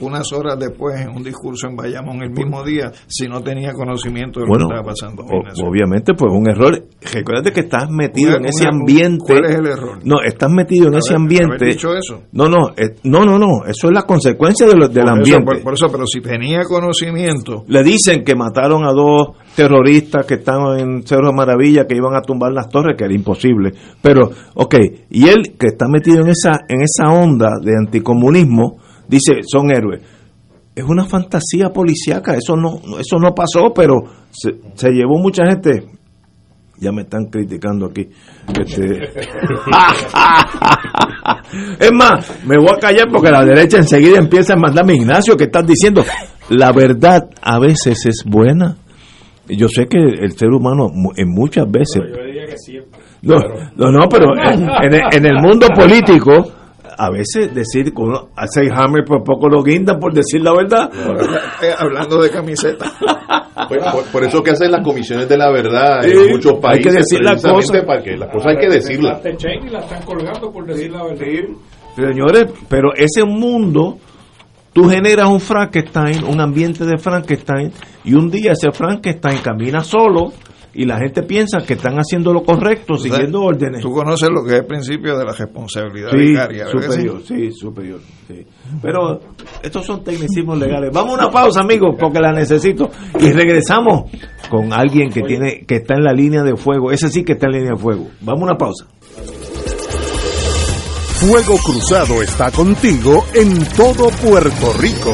unas horas después en un discurso en Bayamón el mismo día si no tenía conocimiento de lo Bueno, que estaba pasando. en obviamente, pues un error. Recuerda que estás metido en ese ambiente. ¿Cuál es el error? No, estás metido en ese ambiente. dicho eso. No, no, eh, no, no, no. Eso es la consecuencia de lo- del Por eso, ambiente. por, por eso, pero si tenía conocimiento, Le dicen que mataron a dos terroristas que estaban en Cerro de Maravilla, que iban a tumbar las torres, que era imposible. Pero, ok, y él que está metido en esa, en esa onda de anticomunismo, dice, son héroes. Es una fantasía policíaca, eso no, eso no pasó, pero se, se llevó mucha gente. Ya me están criticando aquí. Este... <laughs> es más, me voy a callar porque la derecha enseguida empieza a mandarme Ignacio, que estás diciendo? La verdad a veces es buena. Yo sé que el ser humano en muchas veces... No, no, no, pero en, en el, en el mundo político, a veces decir uno hace hammer por poco lo guindan por decir la verdad. eh, hablando de camiseta, por, por eso que hacen las comisiones de la verdad Sí, en muchos hay países. que decir las cosas. Para que las cosas hay que decirlas. y la están colgando por decir la verdad. Señores, pero ese mundo, tú generas un Frankenstein, un ambiente de Frankenstein, y un día ese Frankenstein camina solo y la gente piensa que están haciendo lo correcto, siguiendo órdenes. tú conoces lo que es el principio de la responsabilidad Sí, superior, sí, superior. sí. Pero estos son tecnicismos legales. Vamos a una pausa, amigos, porque la necesito. Y regresamos con alguien que tiene que está en la línea de fuego. Ese sí que está en línea de fuego. Vamos a una pausa. Fuego Cruzado está contigo en todo Puerto Rico.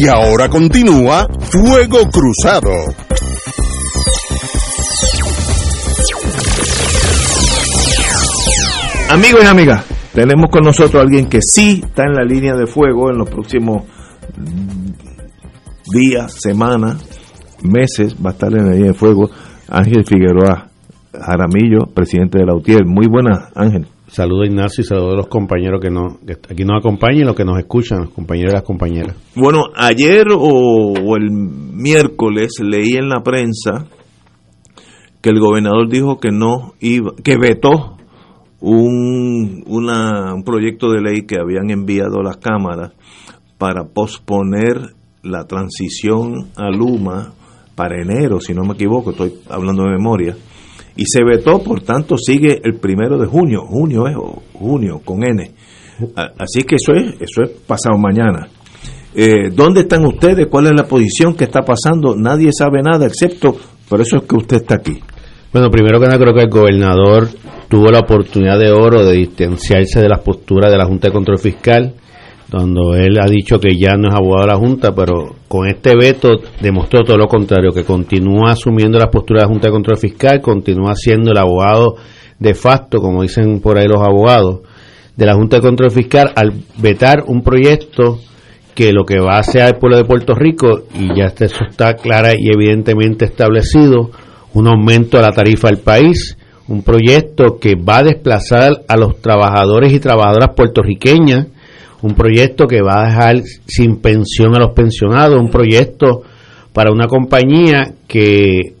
Y ahora continúa Fuego Cruzado. Amigos y amigas, tenemos con nosotros a alguien que sí está en la línea de fuego en los próximos días, semanas, meses, va a estar en la línea de fuego. Ángel Figueroa Jaramillo, presidente de la UTIER. Muy buenas, Ángel. Saludo a Ignacio y saludo a los compañeros que, nos, que aquí nos acompañan y los que nos escuchan, los compañeros y las compañeras. Bueno, ayer o, el miércoles leí en la prensa que el gobernador dijo que no iba, que vetó un, una, un proyecto de ley que habían enviado las cámaras para posponer la transición a Luma para enero, si no me equivoco, estoy hablando de memoria, y se vetó, por tanto sigue el primero de junio, junio es, junio con N. Así que eso es, eso es pasado mañana. Eh, ¿Dónde están ustedes? ¿Cuál es la posición que está pasando? Nadie sabe nada, excepto por eso es que usted está aquí. Bueno, primero que nada creo que el gobernador tuvo la oportunidad de oro de distanciarse de las posturas de la Junta de Control Fiscal, donde él ha dicho que ya no es abogado de la Junta, pero con este veto demostró todo lo contrario, que continúa asumiendo las posturas de la Junta de Control Fiscal, continúa siendo el abogado de facto, como dicen por ahí los abogados, de la Junta de Control Fiscal al vetar un proyecto que lo que va a hacer al pueblo de Puerto Rico, y ya eso está clara y evidentemente establecido, un aumento de la tarifa del país, un proyecto que va a desplazar a los trabajadores y trabajadoras puertorriqueñas, un proyecto que va a dejar sin pensión a los pensionados, un proyecto para una compañía que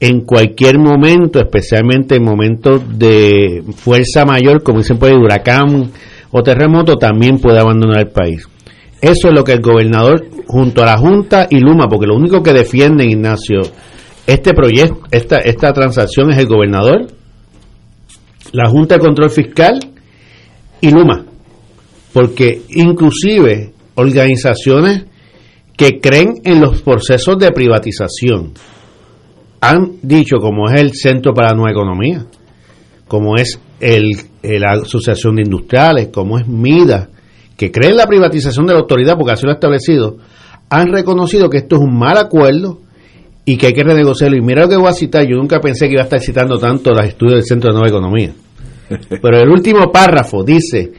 en cualquier momento, especialmente en momentos de fuerza mayor, como dicen por ahí, huracán o terremoto, también puede abandonar el país. Eso es lo que el gobernador, junto a la Junta y Luma, porque lo único que defienden, Ignacio, este proyecto, esta, esta transacción es el gobernador, la Junta de Control Fiscal y Luma. Porque inclusive organizaciones que creen en los procesos de privatización han dicho, como es el Centro para la Nueva Economía, como es el, la Asociación de Industriales, como es MIDA, que creen en la privatización de la autoridad, porque así lo ha establecido, han reconocido que esto es un mal acuerdo y que hay que renegociarlo. Y mira lo que voy a citar, yo nunca pensé que iba a estar citando tanto los estudios del Centro de Nueva Economía. <laughs> Pero el último párrafo dice,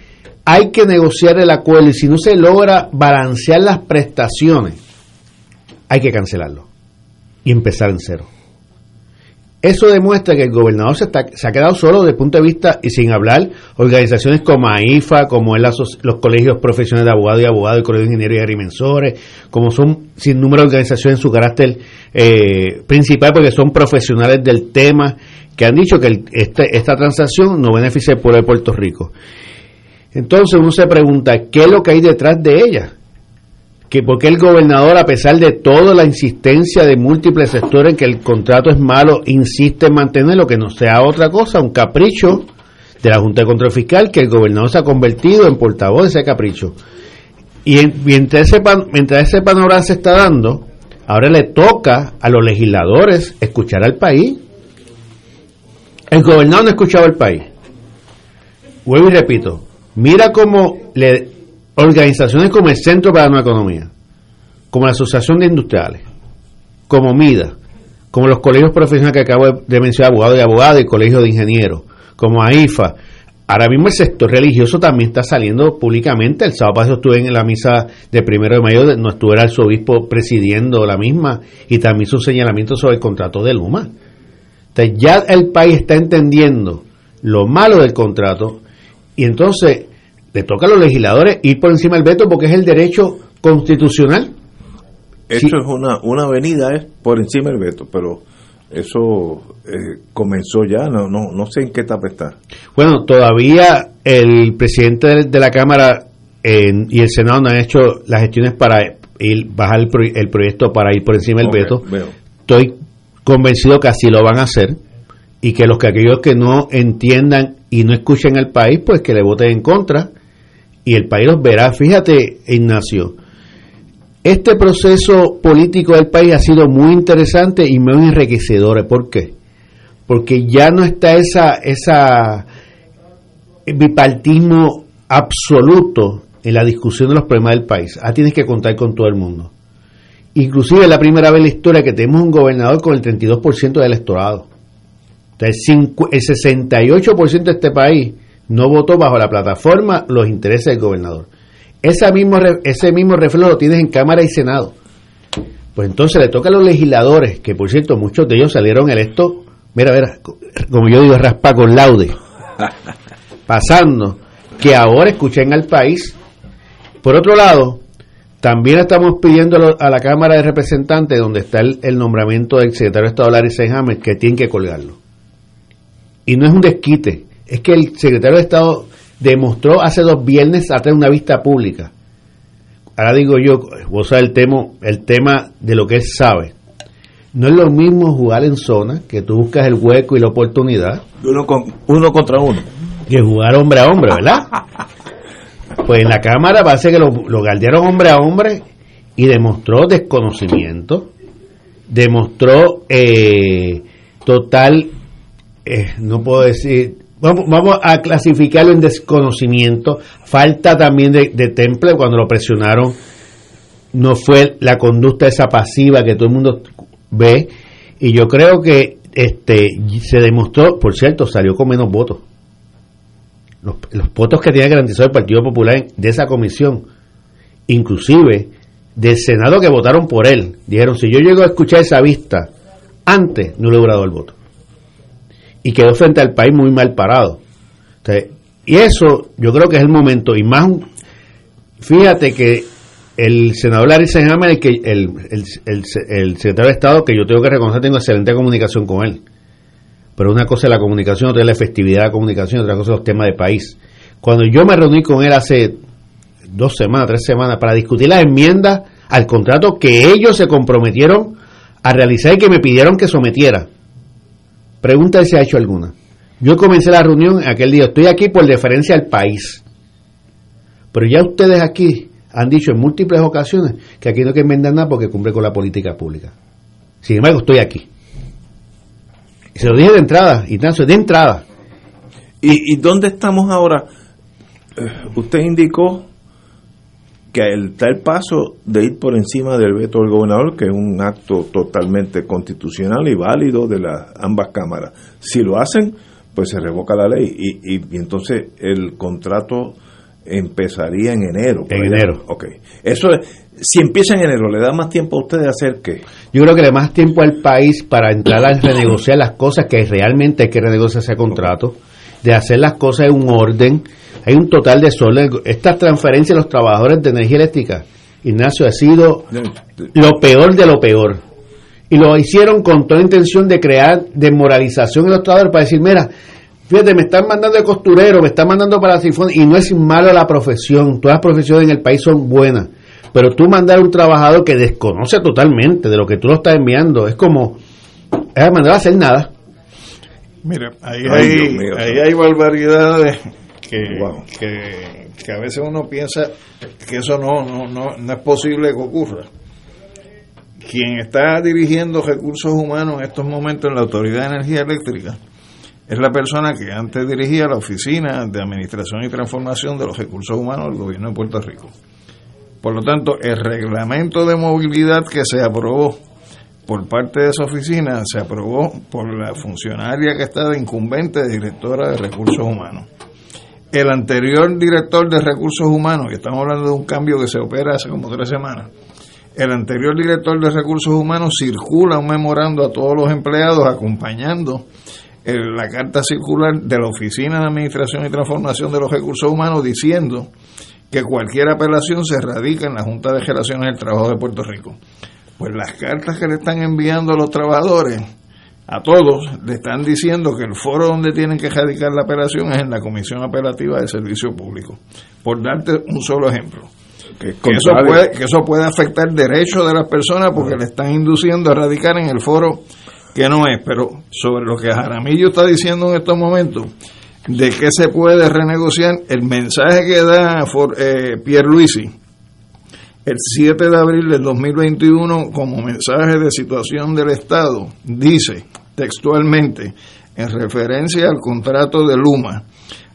hay que negociar el acuerdo y si no se logra balancear las prestaciones, hay que cancelarlo y empezar en cero. Eso demuestra que el gobernador se, está, se ha quedado solo desde el punto de vista y sin hablar organizaciones como AIFA, como los colegios profesionales de abogados y abogados, el colegio de ingenieros y agrimensores, como son sin número de organizaciones en su carácter eh, principal, porque son profesionales del tema, que han dicho que este, esta transacción no beneficia al pueblo de Puerto Rico. Entonces uno se pregunta, ¿qué es lo que hay detrás de ella? que porque el gobernador, a pesar de toda la insistencia de múltiples sectores en que el contrato es malo, insiste en mantenerlo, que no sea otra cosa, un capricho de la Junta de Control Fiscal, que el gobernador se ha convertido en portavoz de ese capricho. Y mientras, ese mientras ese panorama se está dando, ahora le toca a los legisladores escuchar al país. El gobernador no ha escuchado al país. Vuelvo y repito, mira cómo le organizaciones como el Centro para la Nueva Economía, como la Asociación de Industriales, como MIDA, como los colegios profesionales que acabo de mencionar, abogados y abogados y colegios de ingenieros, como AIFA. Ahora mismo el sector religioso también está saliendo públicamente. El sábado pasado estuve en la misa de primero de mayo, no estuvo el arzobispo presidiendo la misma y también su señalamiento sobre el contrato de Luma. Entonces ya el país está entendiendo lo malo del contrato y entonces le toca a los legisladores ir por encima del veto porque es el derecho constitucional. Eso es una, una avenida, es por encima del veto, pero eso eh, comenzó ya, no, no, no sé en qué etapa está. Bueno, todavía el presidente de, la Cámara y el Senado no han hecho las gestiones para ir, bajar el, proyecto para ir por encima del veto. Estoy convencido que así lo van a hacer y que los que aquellos que no entiendan y no escuchen al país, pues que le voten en contra y el país los verá. Fíjate, Ignacio, este proceso político del país ha sido muy interesante y muy enriquecedor. ¿Por qué? Porque ya no está esa, esa bipartismo absoluto en la discusión de los problemas del país. Ah, tienes que contar con todo el mundo. Inclusive es la primera vez en la historia que tenemos un gobernador con el 32% del electorado. el 68% de este país no votó bajo la plataforma los intereses del gobernador. Ese mismo, ese mismo reflejo lo tienes en Cámara y Senado. Pues entonces le toca a los legisladores, que por cierto muchos de ellos salieron electos, mira, mira, como yo digo, raspa con laude, <laughs> pasando, que ahora escuchen al país. Por otro lado, también estamos pidiendo a la Cámara de Representantes, donde está el, nombramiento del secretario de Estado Larry James, que tienen que colgarlo. Y no es un desquite, es que el secretario de Estado demostró hace dos viernes atrás una vista pública. Ahora digo yo, vos sabés el tema, el tema de lo que él sabe. No es lo mismo jugar en zona, que tú buscas el hueco y la oportunidad. Uno, con, uno contra uno. Que jugar hombre a hombre, ¿verdad? <laughs> pues en la Cámara parece que lo, lo galdearon hombre a hombre y demostró desconocimiento, demostró eh, total, eh, no puedo decir, Vamos, a clasificarlo en desconocimiento. Falta también de, temple cuando lo presionaron. No fue la conducta esa pasiva que todo el mundo ve. Y yo creo que este se demostró, por cierto, salió con menos votos. Los, votos que tenía garantizado el Partido Popular de esa comisión, inclusive del Senado que votaron por él, dijeron, si yo llego a escuchar esa vista antes, no he logrado el voto. Y quedó frente al país muy mal parado. y eso yo creo que es el momento, y más, fíjate que el senador Larry Senhammer, el, el, el, el, secretario de Estado, que yo tengo que reconocer, tengo excelente comunicación con él. Pero una cosa es la comunicación, otra es la efectividad de la comunicación, otra cosa es los temas de país. Cuando yo me reuní con él hace dos semanas, tres semanas, para discutir las enmiendas al contrato que ellos se comprometieron a realizar y que me pidieron que sometiera. Pregunta si ha hecho alguna. Yo comencé la reunión aquel día, estoy aquí por deferencia al país. Pero ya ustedes aquí han dicho en múltiples ocasiones que aquí no hay que enmendar nada porque cumple con la política pública. Sin embargo, estoy aquí. Se lo dije de entrada, Ignacio, de entrada. ¿Y, ¿Y dónde estamos ahora? Eh, usted indicó que el tal paso de ir por encima del veto del gobernador, que es un acto totalmente constitucional y válido de las ambas cámaras. Si lo hacen, pues se revoca la ley y, y, entonces el contrato empezaría en enero. En enero. Ok. Eso es, si empieza en enero, ¿le da más tiempo a ustedes a hacer qué? Yo creo que le da más tiempo al país para entrar a renegociar las cosas que realmente hay que renegociar ese contrato, de hacer las cosas en un orden hay un total de sol. Esta transferencia de los trabajadores de energía eléctrica, Ignacio, ha sido lo peor de lo peor. Y lo hicieron con toda intención de crear desmoralización en los trabajadores para decir, mira, fíjate, me están mandando de costurero, me están mandando para sifón, y no es malo la profesión, todas las profesiones en el país son buenas, pero tú mandar a un trabajador que desconoce totalmente de lo que tú lo estás enviando, es como, es mandar a hacer nada. Mira, ahí, hay, ahí hay barbaridades que, que, a veces uno piensa que eso no, no, no, no es posible que ocurra. Quien está dirigiendo recursos humanos en estos momentos en la Autoridad de Energía Eléctrica es la persona que antes dirigía la Oficina de Administración y Transformación de los Recursos Humanos del Gobierno de Puerto Rico. Por lo tanto, el reglamento de movilidad que se aprobó por parte de esa oficina se aprobó por la funcionaria que está de incumbente de directora de recursos humanos el anterior director de recursos humanos, y estamos hablando de un cambio que se opera hace como tres semanas, el anterior director de recursos humanos circula un memorando a todos los empleados acompañando la carta circular de la Oficina de Administración y Transformación de los Recursos Humanos diciendo que cualquier apelación se radica en la Junta de Relaciones del Trabajo de Puerto Rico. Pues las cartas que le están enviando a los trabajadores a todos le están diciendo que el foro donde tienen que radicar la apelación es en la Comisión Apelativa de Servicio Público. Por darte un solo ejemplo. Que, eso, puede, que eso puede afectar el derecho de las personas porque le están induciendo a radicar en el foro que no es. Pero sobre lo que Jaramillo está diciendo en estos momentos, de que se puede renegociar, el mensaje que da for, eh, Pierre Luisi el 7 de abril del 2021 como mensaje de situación del Estado dice textualmente, en referencia al contrato de Luma,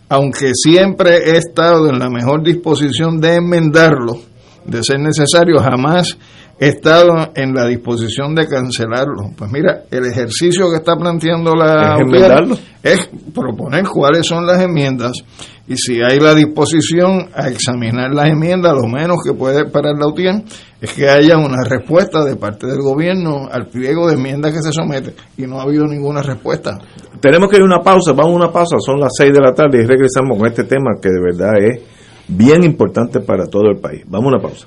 aunque siempre he estado en la mejor disposición de enmendarlo, de ser necesario, jamás estado en la disposición de cancelarlo. Pues mira, el ejercicio que está planteando la ¿Es, es proponer cuáles son las enmiendas y si hay la disposición a examinar las enmiendas, lo menos que puede esperar la UTIAN es que haya una respuesta de parte del gobierno al pliego de enmiendas que se somete y no ha habido ninguna respuesta. Tenemos que ir a una pausa, vamos a una pausa, son las 6 de la tarde y regresamos con este tema que de verdad es bien importante para todo el país. Vamos a una pausa.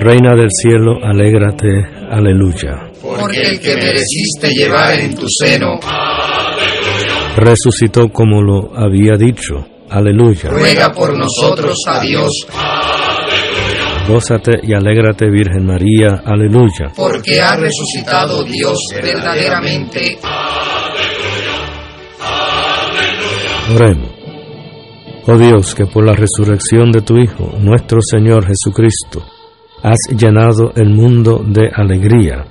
Reina del cielo, alégrate, aleluya. Porque el que mereciste llevar en tu seno, resucitó como lo había dicho, aleluya. Ruega por nosotros a Dios. Gózate y alégrate, Virgen María, aleluya. Porque ha resucitado Dios verdaderamente. Oremos. Oh Dios, que por la resurrección de tu Hijo, nuestro Señor Jesucristo, has llenado el mundo de alegría.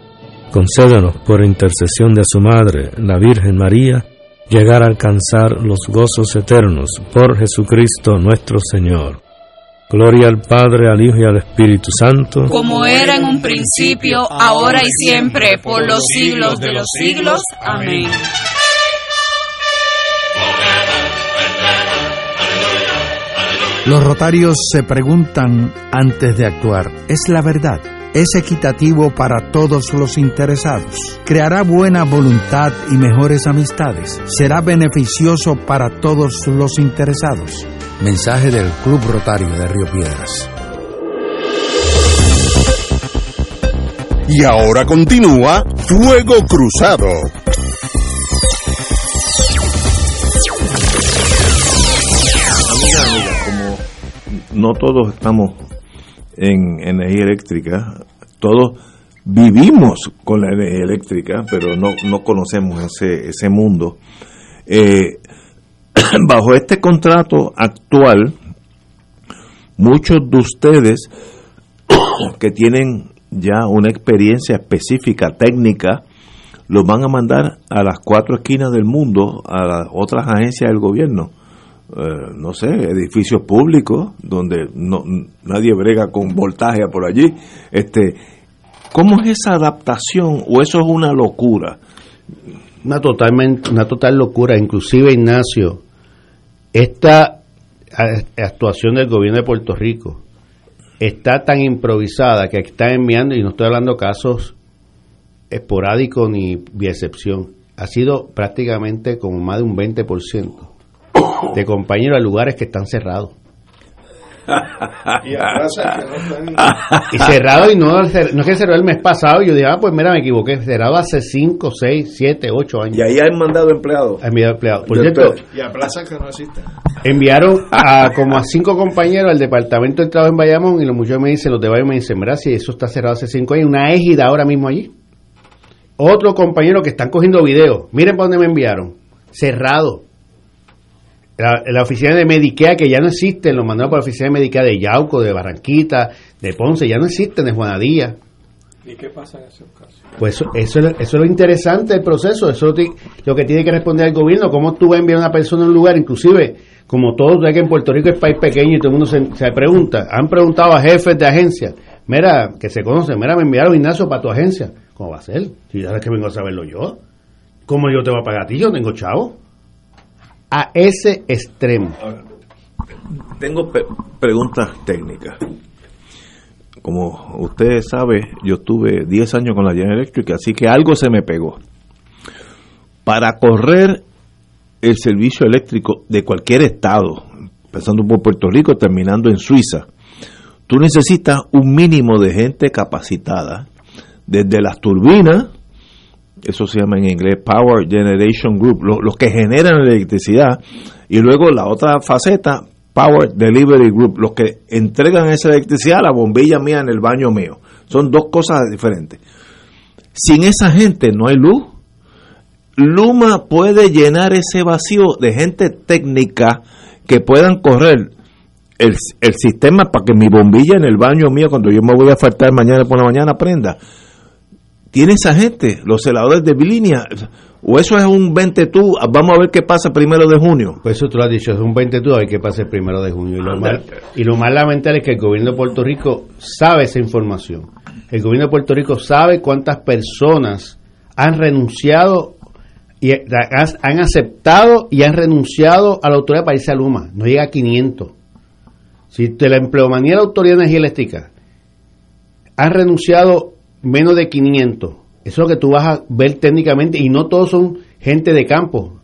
Concédenos, por intercesión de su Madre, la Virgen María, llegar a alcanzar los gozos eternos por Jesucristo nuestro Señor. Gloria al Padre, al Hijo y al Espíritu Santo. Como era en un principio, ahora y siempre, por los siglos de los siglos. Amén. Los rotarios se preguntan antes de actuar, ¿es la verdad? ¿Es equitativo para todos los interesados? ¿Creará buena voluntad y mejores amistades? ¿Será beneficioso para todos los interesados? Mensaje del Club Rotario de Río Piedras. Y ahora continúa Fuego Cruzado. No todos estamos en energía eléctrica, todos vivimos con la energía eléctrica, pero no, no conocemos ese, ese mundo. Eh, <clears throat> bajo este contrato actual, muchos de ustedes <clears throat> que tienen ya una experiencia específica, técnica, los van a mandar a las cuatro esquinas del mundo, a las otras agencias del gobierno. Eh, no sé, edificios públicos donde no, nadie brega con voltaje por allí. Este, ¿Cómo es esa adaptación o eso es una locura? Una, totalmente, una total locura, inclusive Ignacio, esta actuación del gobierno de Puerto Rico está tan improvisada que está enviando, y no estoy hablando casos esporádicos ni vía excepción, ha sido prácticamente como más de un 20% de compañeros a lugares que están cerrados. y cerrado y no, no es que cerró el mes pasado yo dije ah pues mira me equivoqué cerrado hace 5, 6, 7, 8 años. Y ahí han mandado empleados. Han enviado empleados. Por cierto y a plazas que no existen enviaron a como a cinco compañeros al departamento del trabajo en Bayamón y los muchachos me dicen los de Bayamón me dicen mira si eso está cerrado hace 5 años una égida ahora mismo allí otros compañeros que están cogiendo videos miren para dónde me enviaron. Cerrado la, la, oficina de Medicare que ya no existe, lo mandaron para la oficina de Medicare de Yauco, de Barranquita, de Ponce, ya no existen, de Juanadía. ¿Y qué pasa en esos casos? Pues eso, eso, eso es lo interesante del proceso, eso es lo que tiene que responder el gobierno, cómo tú vas a enviar a una persona a un lugar, inclusive, como todos, ya que en Puerto Rico es país pequeño y todo el mundo se, se pregunta, han preguntado a jefes de agencia, mira, que se conocen, mira, me enviaron Ignacio para tu agencia, ¿cómo va a ser? Si ahora es que vengo a saberlo yo, ¿cómo yo te voy a pagar a ti? Yo tengo chavo a ese extremo. Tengo preguntas técnicas. Como usted sabe, yo estuve 10 años con la General Electric, así que algo se me pegó. Para correr el servicio eléctrico de cualquier estado, empezando por Puerto Rico, terminando en Suiza, tú necesitas un mínimo de gente capacitada, desde las turbinas, eso se llama en inglés Power Generation Group, los, que generan electricidad, y luego la otra faceta, Power Delivery Group, los que entregan esa electricidad a la bombilla mía en el baño mío. Son dos cosas diferentes. Sin esa gente no hay luz. Luma puede llenar ese vacío de gente técnica que puedan correr el, el sistema para que mi bombilla en el baño mío, cuando yo me voy a faltar mañana por la mañana, prenda tiene esa gente, los celadores de línea, o eso es un 20 tú, vamos a ver qué pasa primero de junio. Pues eso tú lo has dicho, es un 20 tú, a ver qué pasa el primero de junio. Y lo, mal, y lo más lamentable es que el gobierno de Puerto Rico sabe esa información. El gobierno de Puerto Rico sabe cuántas personas han renunciado y han aceptado y han renunciado a la autoridad para irse a Luma. No llega a 500. Si de la empleomanía de la Autoridad de Energía Eléctrica han renunciado menos de 500. Eso es lo que tú vas a ver técnicamente y no todos son gente de campo.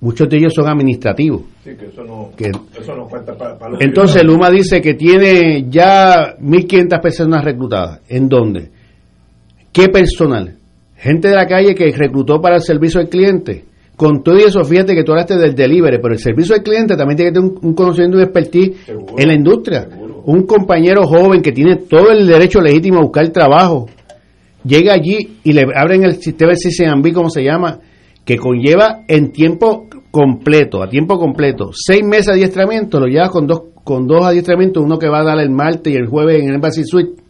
Muchos de ellos son administrativos. Sí, que eso no, cuenta para, Entonces Luma dice que tiene ya 1.500 personas reclutadas. ¿En dónde? ¿Qué personal? Gente de la calle que reclutó para el servicio al cliente. Con todo eso, fíjate que tú hablaste del delivery, pero el servicio al cliente también tiene que tener un, conocimiento y expertise en la industria. Un compañero joven que tiene todo el derecho legítimo a buscar trabajo, llega allí y le abren el sistema de como se llama, que conlleva en tiempo completo, a tiempo completo, seis meses de adiestramiento, lo llevas con dos, con dos adiestramientos, uno que va a dar el martes y el jueves en el Embassy Suite,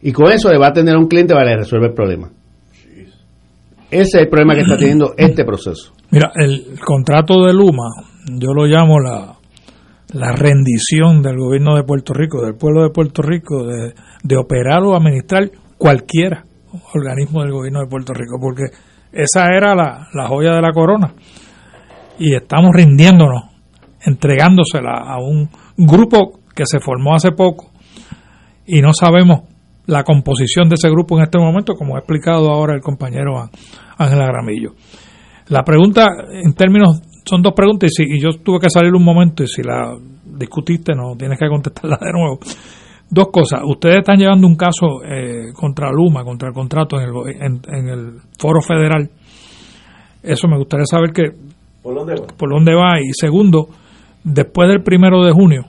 y con eso le va a tener a un cliente para resolver el problema. Ese es el problema que está teniendo este proceso. Mira, el contrato de Luma, yo lo llamo la, la rendición del gobierno de Puerto Rico, del pueblo de Puerto Rico, de, de operar o administrar cualquiera organismo del gobierno de Puerto Rico, porque esa era la, la joya de la corona. Y estamos rindiéndonos, entregándosela a un grupo que se formó hace poco y no sabemos la composición de ese grupo en este momento, como ha explicado ahora el compañero Ángel Agramillo. La pregunta, en términos, son dos preguntas y, si, y yo tuve que salir un momento y si la discutiste no tienes que contestarla de nuevo. Dos cosas. Ustedes están llevando un caso eh, contra Luma, contra el contrato en el, en, en el foro federal. Eso me gustaría saber que ¿Por dónde va? por dónde va. Y segundo, después del primero de junio,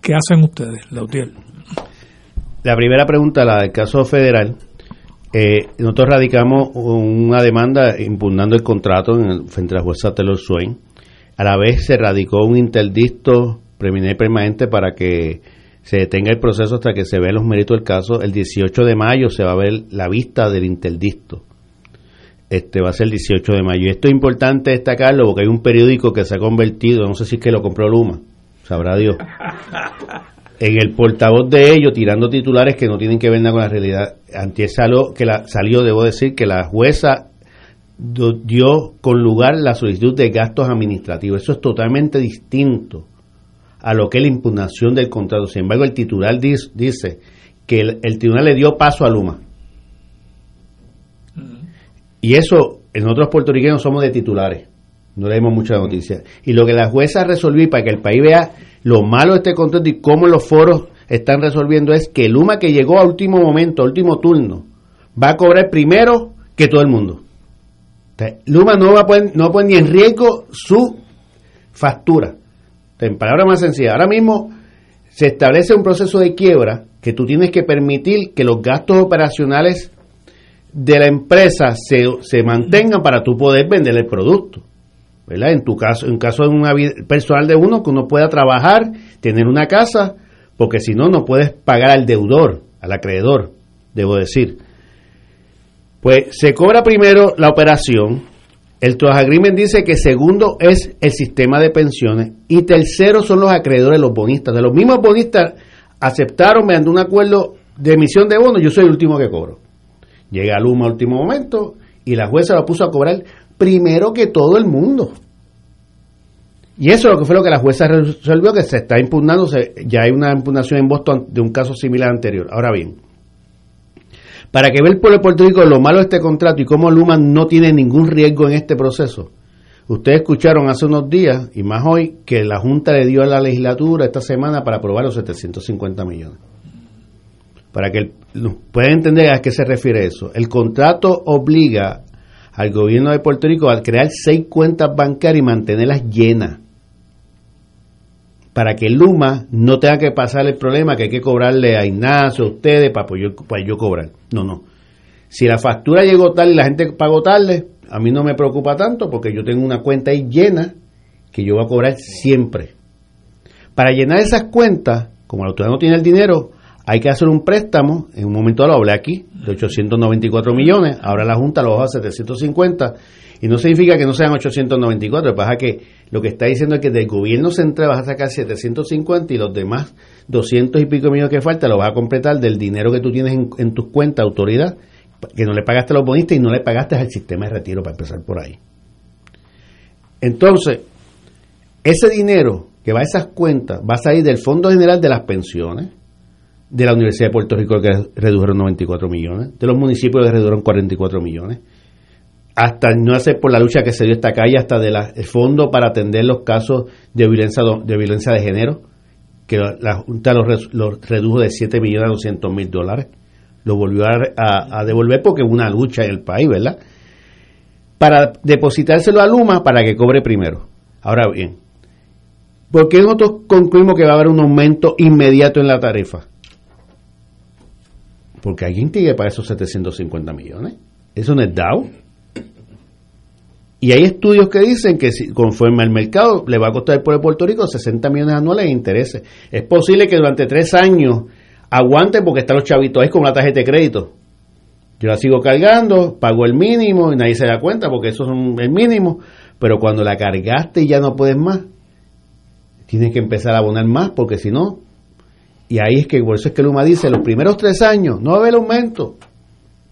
¿qué hacen ustedes, Lautier? La primera pregunta, la del caso federal, eh, nosotros radicamos una demanda impugnando el contrato en el, frente a la jueza Taylor Swain. A la vez se radicó un interdicto permanente para que se detenga el proceso hasta que se vean los méritos del caso. El 18 de mayo se va a ver la vista del interdicto. Este va a ser el 18 de mayo. Y esto es importante destacarlo porque hay un periódico que se ha convertido, no sé si es que lo compró Luma, sabrá Dios, <laughs> en el portavoz de ellos tirando titulares que no tienen que ver nada con la realidad. Antier salió, que la, salió, debo decir, que la jueza dio con lugar la solicitud de gastos administrativos. Eso es totalmente distinto a lo que es la impugnación del contrato. Sin embargo, el titular dice, que el, el, tribunal le dio paso a Luma. Y eso, en otros puertorriqueños somos de titulares. No leemos muchas noticias. Y lo que la jueza resolvió, para que el país vea lo malo de este contrato y cómo los foros están resolviendo, es que Luma, que llegó a último momento, a último turno, va a cobrar primero que todo el mundo. Luma no va a poner, no poner ni en riesgo su factura. En palabras más sencillas, ahora mismo se establece un proceso de quiebra que tú tienes que permitir que los gastos operacionales de la empresa se, se mantengan para tú poder vender el producto. ¿Verdad? En tu caso, en caso de una vida personal de uno, que uno pueda trabajar, tener una casa, porque si no, no puedes pagar al deudor, al acreedor, debo decir. Pues se cobra primero la operación, el Trust dice que segundo es el sistema de pensiones y tercero son los acreedores, los bonistas. De los mismos bonistas aceptaron mediante un acuerdo de emisión de bonos, yo soy el último que cobro. Llega Luma a último momento y la jueza lo puso a cobrar primero que todo el mundo. Y eso es lo que fue lo que la jueza resolvió, que se está impugnando, ya hay una impugnación en Boston de un caso similar anterior. Ahora bien, para que vea el pueblo de Puerto Rico lo malo de este contrato y cómo Luma no tiene ningún riesgo en este proceso. Ustedes escucharon hace unos días, y más hoy, que la Junta le dio a la legislatura esta semana para aprobar los 750 millones. Para que puedan entender a qué se refiere eso. El contrato obliga al gobierno de Puerto Rico a crear seis cuentas bancarias y mantenerlas llenas. Para que Luma no tenga que pasar el problema que hay que cobrarle a Ignacio, a ustedes, para, yo, para yo cobrar. No, no. Si la factura llegó tarde y la gente pagó tarde, a mí no me preocupa tanto porque yo tengo una cuenta ahí llena que yo voy a cobrar siempre. Para llenar esas cuentas, como la autoridad no tiene el dinero, hay que hacer un préstamo, en un momento lo hablé aquí, de 894 millones, ahora la Junta lo baja a 750, y no significa que no sean 894, lo que pasa es que lo que está diciendo es que del gobierno central vas a sacar 750 y los demás 200 y pico millones que falta lo vas a completar del dinero que tú tienes en, tus cuentas, autoridad, que no le pagaste a los bonistas y no le pagaste al sistema de retiro para empezar por ahí. Entonces, ese dinero que va a esas cuentas va a salir del Fondo General de las Pensiones, de la Universidad de Puerto Rico que redujeron 94 millones, de los municipios que redujeron 44 millones, hasta no hacer por la lucha que se dio esta calle, hasta del fondo para atender los casos de violencia de, violencia de género, que la Junta los, redujo de 7 millones a 200 mil dólares, lo volvió a, a, devolver porque hubo una lucha en el país, ¿verdad? Para depositárselo a Luma para que cobre primero. Ahora bien, ¿por qué nosotros concluimos que va a haber un aumento inmediato en la tarifa? Porque alguien tiene para esos 750 millones. Eso no es DAO. Y hay estudios que dicen que si, conforme al mercado le va a costar pueblo de Puerto Rico 60 millones anuales en intereses. Es posible que durante tres años aguante porque están los chavitos ahí con la tarjeta de crédito. Yo la sigo cargando, pago el mínimo y nadie se da cuenta porque eso es el mínimo. Pero cuando la cargaste y ya no puedes más, tienes que empezar a abonar más porque si no. Y ahí es que por eso es que Luma dice: los primeros tres años no va a haber aumento.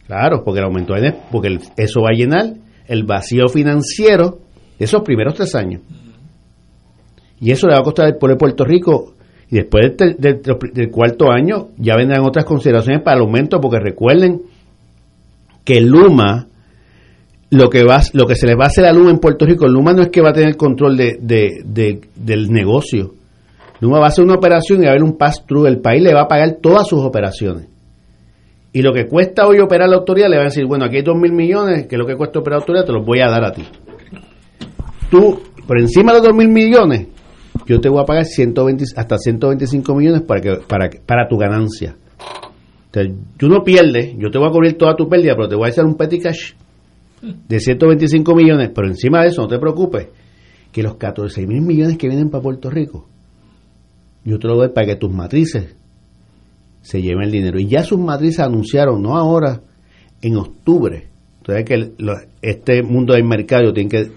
Claro, porque el aumento es porque eso va a llenar el vacío financiero de esos primeros tres años. Y eso le va a costar al pueblo Puerto Rico. Y después del, del- cuarto año ya vendrán otras consideraciones para el aumento, porque recuerden que Luma, lo que, va, lo que se le va a hacer a Luma en Puerto Rico, Luma no es que va a tener control de- de- del negocio. Luma va a hacer una operación y va a haber un pass-through. El país le va a pagar todas sus operaciones. Y lo que cuesta hoy operar la autoridad, le va a decir, bueno, aquí hay dos mil millones, que es lo que cuesta operar la autoridad, te los voy a dar a ti. Tú, por encima de los dos mil millones, yo te voy a pagar 120, hasta 125 millones para, que, para, para tu ganancia. Entonces, tú no pierdes, yo te voy a cubrir toda tu pérdida, pero te voy a hacer un petty cash de 125 millones, pero encima de eso, no te preocupes, que los 14 mil millones que vienen para Puerto Rico, yo te lo doy para que tus matrices se lleven el dinero. Y ya sus matrices anunciaron, no ahora, en octubre. Entonces que este mundo del mercado tiene que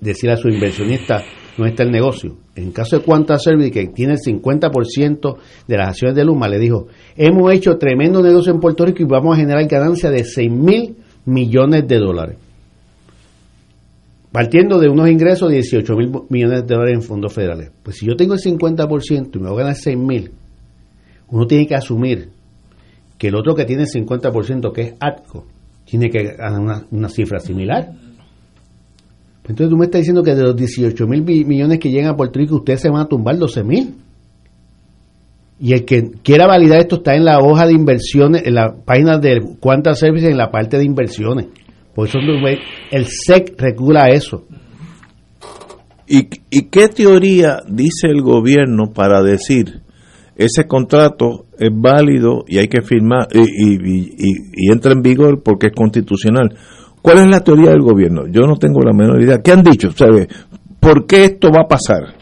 decir a su inversionista no está el negocio. En caso de Quanta Service, que tiene el 50% de las acciones de Luma, le dijo, hemos hecho tremendo negocio en Puerto Rico y vamos a generar ganancia de 6 mil millones de dólares. Partiendo de unos ingresos de 18 mil millones de dólares en fondos federales. Pues si yo tengo el 50% y me voy a ganar 6 mil, uno tiene que asumir que el otro que tiene el 50%, que es ATCO, tiene que ganar una, una cifra similar. Entonces tú me estás diciendo que de los 18 mil millones que llegan a Puerto Rico, ustedes se van a tumbar 12 mil. Y el que quiera validar esto está en la hoja de inversiones, en la página de Quanta Services, en la parte de inversiones. Por eso el SEC regula eso. ¿Y, ¿Y qué teoría dice el gobierno para decir ese contrato es válido y hay que firmar y, y- y- y- y entra en vigor porque es constitucional? ¿Cuál es la teoría del gobierno? Yo no tengo la menor idea. ¿Qué han dicho? ¿Sabe? ¿Por qué esto va a pasar?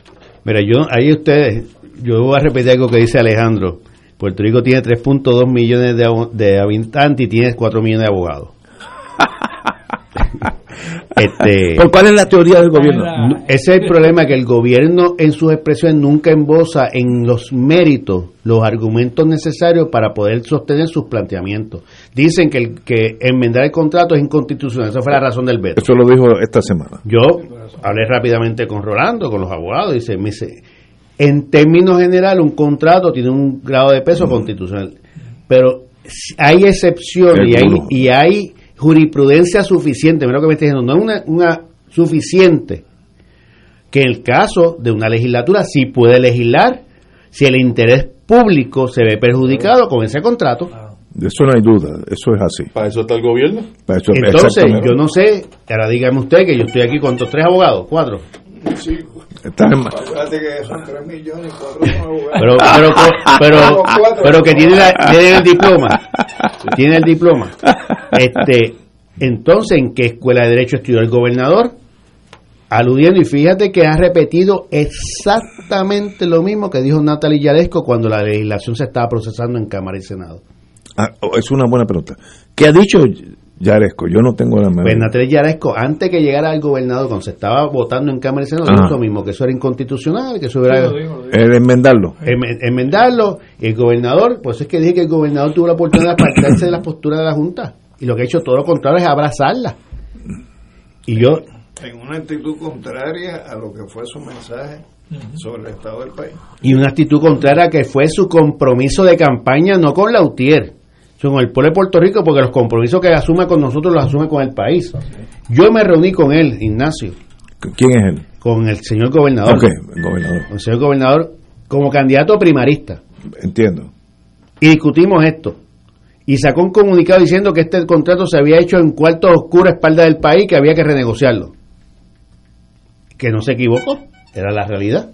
Mira, yo ahí ustedes, yo voy a repetir algo que dice Alejandro. Puerto Rico tiene 3.2 millones de, de habitantes y tiene 4 millones de abogados. Este, <laughs> ¿Por cuál es la teoría del gobierno? Ese es el problema, que el gobierno en sus expresiones nunca embosa en los méritos los argumentos necesarios para poder sostener sus planteamientos. Dicen que, el, que enmendar el contrato es inconstitucional, esa fue la razón del veto. Eso lo dijo esta semana. Yo hablé rápidamente con Rolando, con los abogados, y dice, me dice, en términos generales un contrato tiene un grado de peso constitucional, pero hay excepciones y hay, y hay jurisprudencia suficiente, mira lo que me está diciendo, no es una, una suficiente que en el caso de una legislatura sí puede legislar si el interés público se ve perjudicado con ese contrato. De eso no hay duda, eso es así. ¿Para eso está el gobierno? Para eso- Entonces, yo no sé, ahora dígame usted que yo estoy aquí con estos tres abogados, cuatro. Sí. Estás en- Acuérdate que son 3 millones y 4 son abogados. pero pero pero pero que tiene, la- tiene el diploma. Tiene el diploma. Este entonces en qué escuela de derecho estudió el gobernador aludiendo y fíjate que ha repetido exactamente lo mismo que dijo Natalie Yaresco cuando la legislación se estaba procesando en Cámara y Senado. Ah, oh, es una buena pregunta. ¿Qué ha dicho Yaresco? Yo no tengo la menor pues Natalie Yaresco antes que llegara al gobernador cuando se estaba votando en Cámara y Senado Ajá. dijo eso mismo que eso era inconstitucional que eso era El enmendarlo. Enme- enmendarlo y el gobernador, pues es que dije que el gobernador tuvo la oportunidad de apartarse de las posturas de la Junta y lo que ha hecho todo lo contrario es abrazarla. Y yo, En una actitud contraria a lo que fue su mensaje sobre el estado del país. y una actitud contraria que fue su compromiso de campaña no con Lautier, con el pueblo de Puerto Rico, porque los compromisos que asume con nosotros los asume con el país. Yo me reuní con él, Ignacio, ¿Quién es él? con el señor gobernador, Ok, el gobernador. con el señor gobernador como candidato primarista. Entiendo. y discutimos esto. Y sacó un comunicado diciendo que este contrato se había hecho en cuartos oscuros a espalda del país que había que renegociarlo. Que no se equivocó, era la realidad.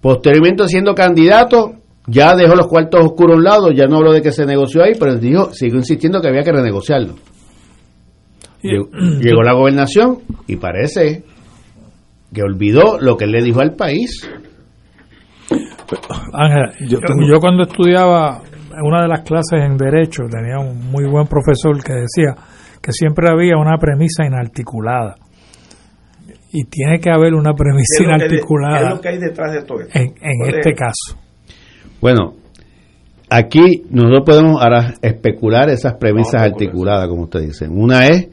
Posteriormente, siendo candidato, ya dejó los cuartos oscuros a un lado, ya no habló de que se negoció ahí, pero dijo, siguió insistiendo que había que renegociarlo. Llegó, <clears throat> llegó la gobernación y parece que olvidó lo que él le dijo al país. Ángela, yo, yo cuando estudiaba en una de las clases en Derecho tenía un muy buen profesor que decía que siempre había una premisa inarticulada. Y tiene que haber una premisa ¿Qué inarticulada qué es lo que hay detrás de todo esto? en, en ¿Cuál este es? caso. Bueno, aquí nosotros podemos ahora especular esas premisas articuladas, como usted dice. Una es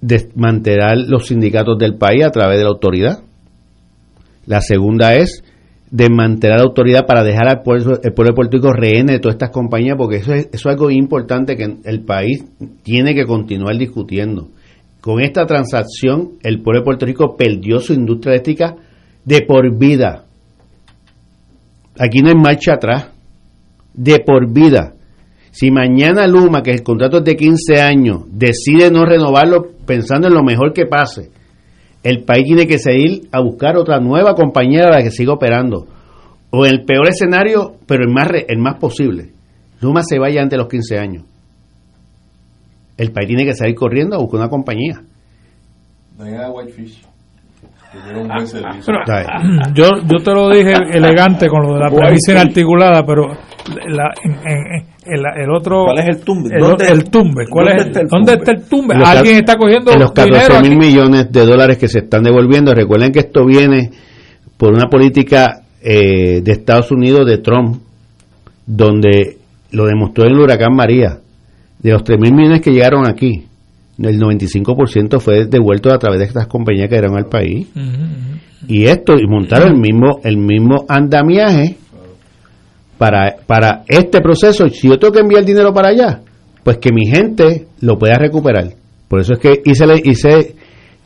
desmantelar los sindicatos del país a través de la autoridad. La segunda es desmantelar la autoridad para dejar al pueblo, el pueblo de Puerto Rico rehén de todas estas compañías, porque eso es, eso es algo importante que el país tiene que continuar discutiendo. Con esta transacción, el pueblo de Puerto Rico perdió su industria eléctrica de por vida. Aquí no hay marcha atrás. De por vida. Si mañana Luma, que el contrato es de 15 años, decide no renovarlo pensando en lo mejor que pase, el país tiene que seguir a buscar otra nueva compañía a la que siga operando. O en el peor escenario, pero el más, el más posible. Luma se vaya antes de los 15 años. El país tiene que salir corriendo a buscar una compañía. Diana Whitefish. Que tiene un buen servicio. Pero, yo, yo te lo dije <laughs> elegante con lo de la ¿Cuál premisa inarticulada, pero la- en- en- el, el otro. ¿Cuál es el tumbe? El, ¿Dónde- el tumbe. ¿Cuál dónde es el- está el ¿Dónde tumbe? está el tumbe? En los Alguien está cogiendo en los dinero 14 mil millones de dólares que se están devolviendo. Recuerden que esto viene por una política eh, de Estados Unidos de Trump, donde lo demostró en el huracán María. De los 3 mil millones que llegaron aquí, el 95% fue devuelto a través de estas compañías que eran al país. Y esto, y montaron el mismo, el mismo andamiaje para, para este proceso. Si yo tengo que enviar dinero para allá, pues que mi gente lo pueda recuperar. Por eso es que hice, la- hice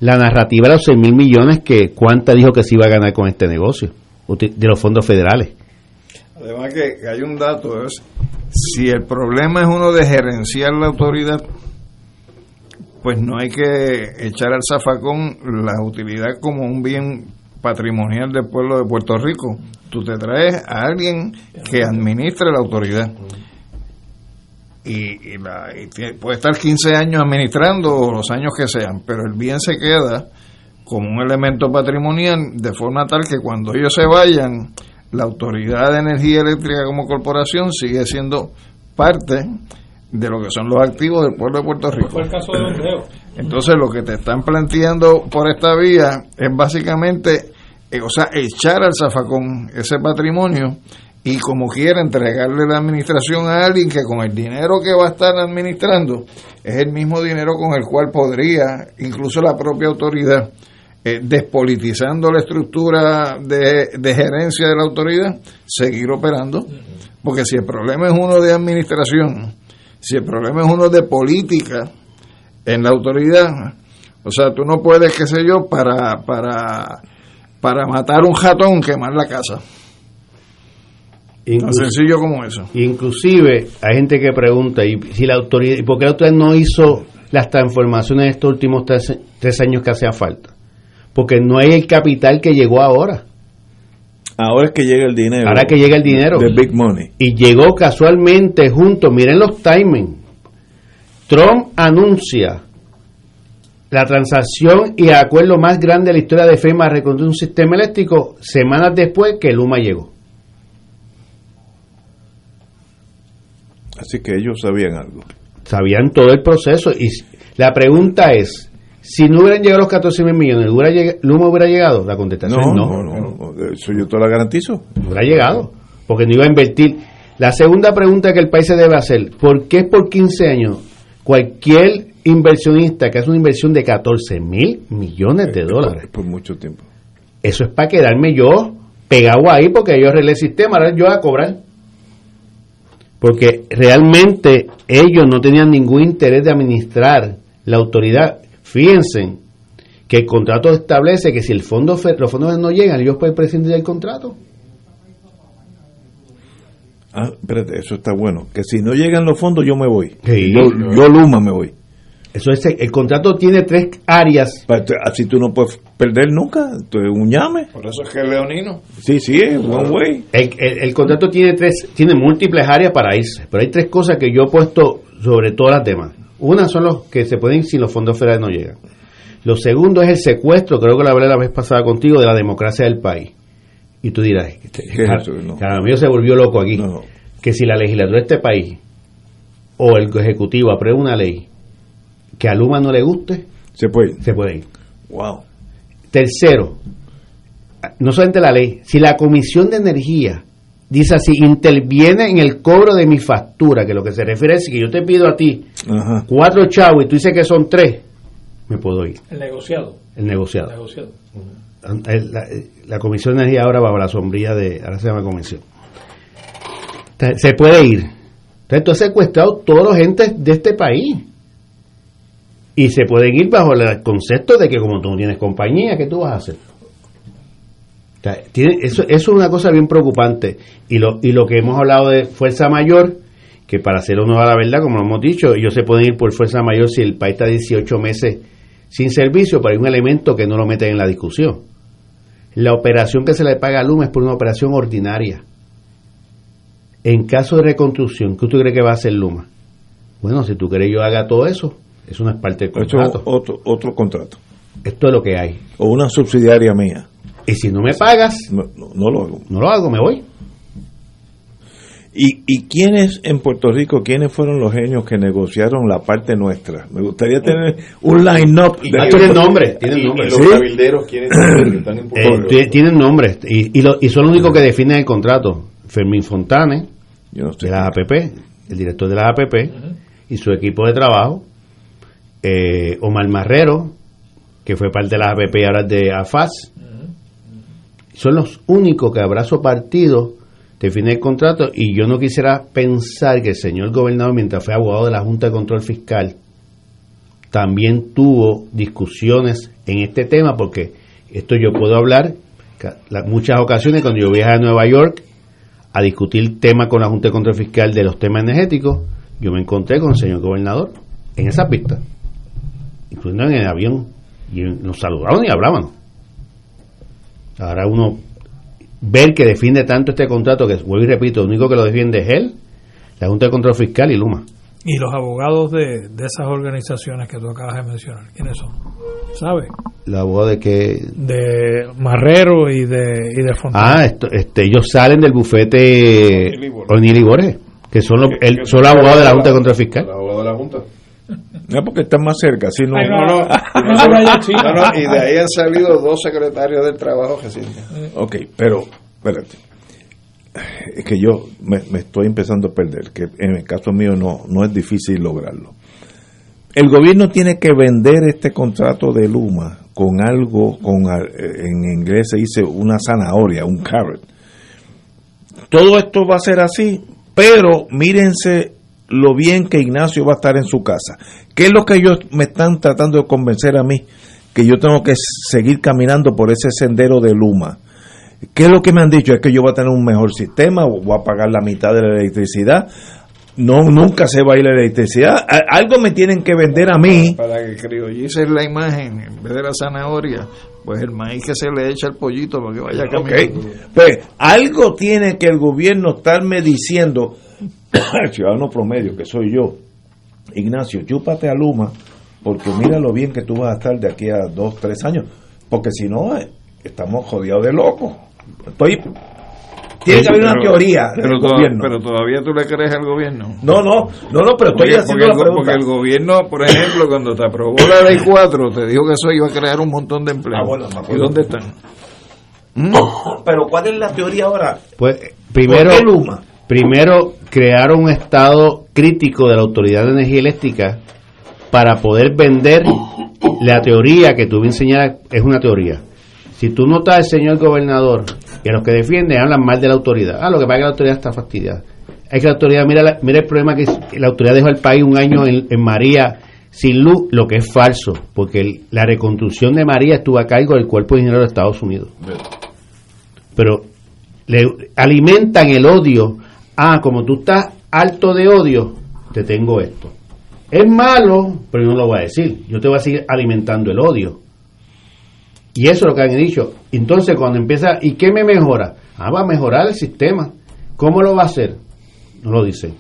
la narrativa de los 6 mil millones que cuánta dijo que se iba a ganar con este negocio de los fondos federales. Además que, que hay un dato, es si el problema es uno de gerenciar la autoridad, pues no hay que echar al zafacón la utilidad como un bien patrimonial del pueblo de Puerto Rico. Tú te traes a alguien que administre la autoridad. Y, y la- y puede estar 15 años administrando los años que sean, pero el bien se queda como un elemento patrimonial de forma tal que cuando ellos se vayan, la Autoridad de Energía Eléctrica como corporación sigue siendo parte de lo que son los activos del pueblo de Puerto Rico. Fue el caso de Don Leo. Entonces lo que te están planteando por esta vía es básicamente, eh, o sea, echar al zafacón ese patrimonio y como quiera entregarle la administración a alguien que con el dinero que va a estar administrando es el mismo dinero con el cual podría incluso la propia autoridad eh, despolitizando la estructura de, de gerencia de la autoridad, seguir operando. Porque si el problema es uno de administración, si el problema es uno de política en la autoridad, o sea, tú no puedes, qué sé yo, para, para, para matar un ratón, quemar la casa. Tan sencillo como eso. Inclusive hay gente que pregunta y si la autoridad y por qué la autoridad no hizo las transformaciones en estos últimos tres, tres años que hacía falta porque no hay el capital que llegó ahora Ahora es que llega el dinero. ahora que llega el dinero The big money. y llegó casualmente junto miren los timing Trump anuncia la transacción y acuerdo más grande de la historia de FEMA a reconstruir un sistema eléctrico semanas después que Luma llegó Así que ellos sabían algo. sabían todo el proceso y la pregunta es si no hubieran llegado los 14 mil millones ¿hubiera Luma hubiera llegado la contestación No, es no, no, no, no, Eso yo te lo garantizo. no hubiera llegado porque no iba a invertir la segunda pregunta que el país se debe hacer ¿por qué por 15 años cualquier inversionista que hace una inversión de 14 mil millones de dólares Por, por mucho tiempo. eso es para quedarme yo pegado ahí porque yo arreglé el sistema ahora yo voy a cobrar porque realmente ellos no tenían ningún interés de administrar la autoridad. Fíjense que el contrato establece que si el fondo fe- los fondos no llegan, ellos pueden prescindir del contrato. Ah, espérate, eso está bueno. Que si no llegan los fondos, yo me voy. Sí. Yo, yo Luma me voy. Eso es, el contrato tiene tres áreas. Así tú no puedes perder nunca. Tú eres un llame. Por eso es que es leonino. Sí, sí, es one way. El, el- el contrato tiene tres, tiene múltiples áreas para irse, pero hay tres cosas que yo he puesto sobre todas las demás. Una son los que se pueden ir si los fondos federales no llegan. Lo segundo es el secuestro, creo que lo hablé la vez pasada contigo, de la democracia del país. Y tú dirás, ¿Qué es eso? No. Caramillo se volvió loco aquí. Que si la legislatura de este país o el ejecutivo aprueba una ley que a Luma no le guste, se puede, se puede ir. Wow. Tercero, no solamente la ley, si la Comisión de Energía dice así, interviene en el cobro de mi factura, que lo que se refiere es que yo te pido a ti cuatro chavos y tú dices que son tres, me puedo ir. El negociado. El negociado. El negociado. El- La, la Comisión de Energía ahora bajo la sombrilla de, ahora se llama Comisión. Se puede ir. Entonces tú has secuestrado todos los entes de este país. Y se pueden ir bajo el concepto de que como tú no tienes compañía, ¿qué tú vas a hacer? O sea, tiene- eso, eso es una cosa bien preocupante. Y lo, y lo que hemos hablado de fuerza mayor, que para hacer honor a la verdad, como lo hemos dicho, ellos se pueden ir por fuerza mayor si el país está 18 meses sin servicio, pero hay un elemento que no lo meten en la discusión. La operación que se le paga a Luma es por una operación ordinaria. En caso de reconstrucción, ¿qué usted cree que va a hacer Luma? Bueno, si tú quieres yo haga todo eso, eso no es parte del Esto es contrato. otro, otro contrato. Esto es lo que hay. O una subsidiaria mía. Y si no me pagas, no, no- no lo hago. no lo hago, me voy. ¿Y, ¿Y quiénes en Puerto Rico, quiénes fueron los genios que negociaron la parte nuestra? Me gustaría tener un line-up. de- Ah, tienen nombre, tienen nombre. ¿Sí? ¿quiénes son? Que están en Puerto Eh, Rico. ti- tienen nombres y, y, lo- y son los únicos que definen el contrato. Fermín Fontane, de la APP, el director de la APP, y su equipo de trabajo. Eh, Omar Marrero, que fue parte de la APP y ahora es de AFAS. Son los únicos que abrazo partido define el contrato y yo no quisiera pensar que el señor gobernador, mientras fue abogado de la Junta de Control Fiscal, también tuvo discusiones en este tema, porque esto yo puedo hablar muchas ocasiones cuando yo viajé a Nueva York a discutir temas con la Junta de Control Fiscal de los temas energéticos, yo me encontré con el señor gobernador en esa pista, incluyendo en el avión, y nos saludaban y hablábamos. Ahora uno ver que defiende tanto este contrato, que vuelvo y repito, lo único que lo defiende es él, la Junta de Control Fiscal y Luma. Y los abogados de, de esas organizaciones que tú acabas de mencionar, ¿quiénes son? ¿Sabes? La abogada de que De Marrero y de, y de Fontana. Ah, esto, este, ellos salen del bufete O'Neill y Borges, que son los, el, son los abogados de la Junta de Control Fiscal. El abogado de la Junta. No, porque están más cerca. Si no, no. <laughs> No, no, y de ahí han salido dos secretarios del trabajo recientes. Ok, pero, espérate. Es que yo me, me estoy empezando a perder, que en el caso mío no, no es difícil lograrlo. El gobierno tiene que vender este contrato de Luma con algo, con eh, en inglés se dice una zanahoria, un carrot. Todo esto va a ser así, pero mírense lo bien que Ignacio va a estar en su casa. ¿Qué es lo que ellos me están tratando de convencer a mí? Que yo tengo que seguir caminando por ese sendero de Luma. ¿Qué es lo que me han dicho? Es que yo voy a tener un mejor sistema, voy a pagar la mitad de la electricidad. No, nunca se va a ir la electricidad. Algo me tienen que vender a mí. Para que criollices la imagen, en vez de la zanahoria, pues el maíz que se le echa al pollito para que vaya caminando. Pues algo tiene que el gobierno estarme diciendo, <coughs> al ciudadano promedio, que soy yo, Ignacio, chúpate a Luma, porque mira lo bien que tú vas a estar de aquí a dos, tres años. Porque si no, eh, estamos jodidos de locos. Estoy, tiene que haber una Pero- teoría pero, del toda- gobierno. pero todavía tú le crees al gobierno. No, no, no, no, pero estoy Porque, haciendo porque la el, pregunta. porque el gobierno, por ejemplo, cuando te aprobó la ley 4, te dijo que eso iba a crear un montón de empleos. Ah, bueno, me acuerdo. ¿Y dónde están? <coughs> Pero ¿cuál es la teoría ahora? Pues primero, ¿Por qué Luma? Primero crearon un estado crítico de la Autoridad de Energía Eléctrica para poder vender la teoría que tú me enseñar es una teoría. Si tú notas al señor gobernador y a los que defienden hablan mal de la autoridad, ah, lo que pasa es que la autoridad está fastidiada. Es que la autoridad, mira, la- mira el problema que la autoridad dejó al país un año en, en María sin luz, lo que es falso, porque el- la reconstrucción de María estuvo a cargo del Cuerpo de Ingenieros de Estados Unidos pero le alimentan el odio. Ah, como tú estás alto de odio, te tengo esto. Es malo, pero no lo voy a decir. Yo te voy a seguir alimentando el odio. Y eso es lo que han dicho. Entonces, cuando empieza, ¿y qué me mejora? Ah, va a mejorar el sistema. ¿Cómo lo va a hacer? No lo dicen.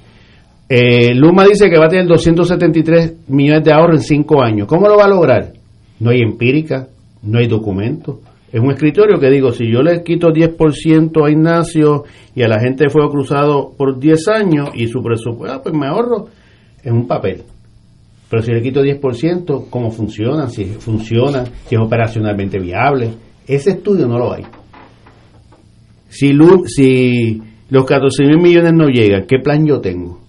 Eh, Luma dice que va a tener 273 millones de ahorro en 5 años. ¿Cómo lo va a lograr? No hay empírica, no hay documento. Es un escritorio que digo, si yo le quito 10% a Ignacio y a la gente de Fuego Cruzado por 10 años y su presupuesto, ah, pues me ahorro en un papel. Pero si le quito 10%, ¿cómo funciona? Si funciona, si es operacionalmente viable. Ese estudio no lo hay. Si, si los 14 mil millones no llegan, ¿qué plan yo tengo?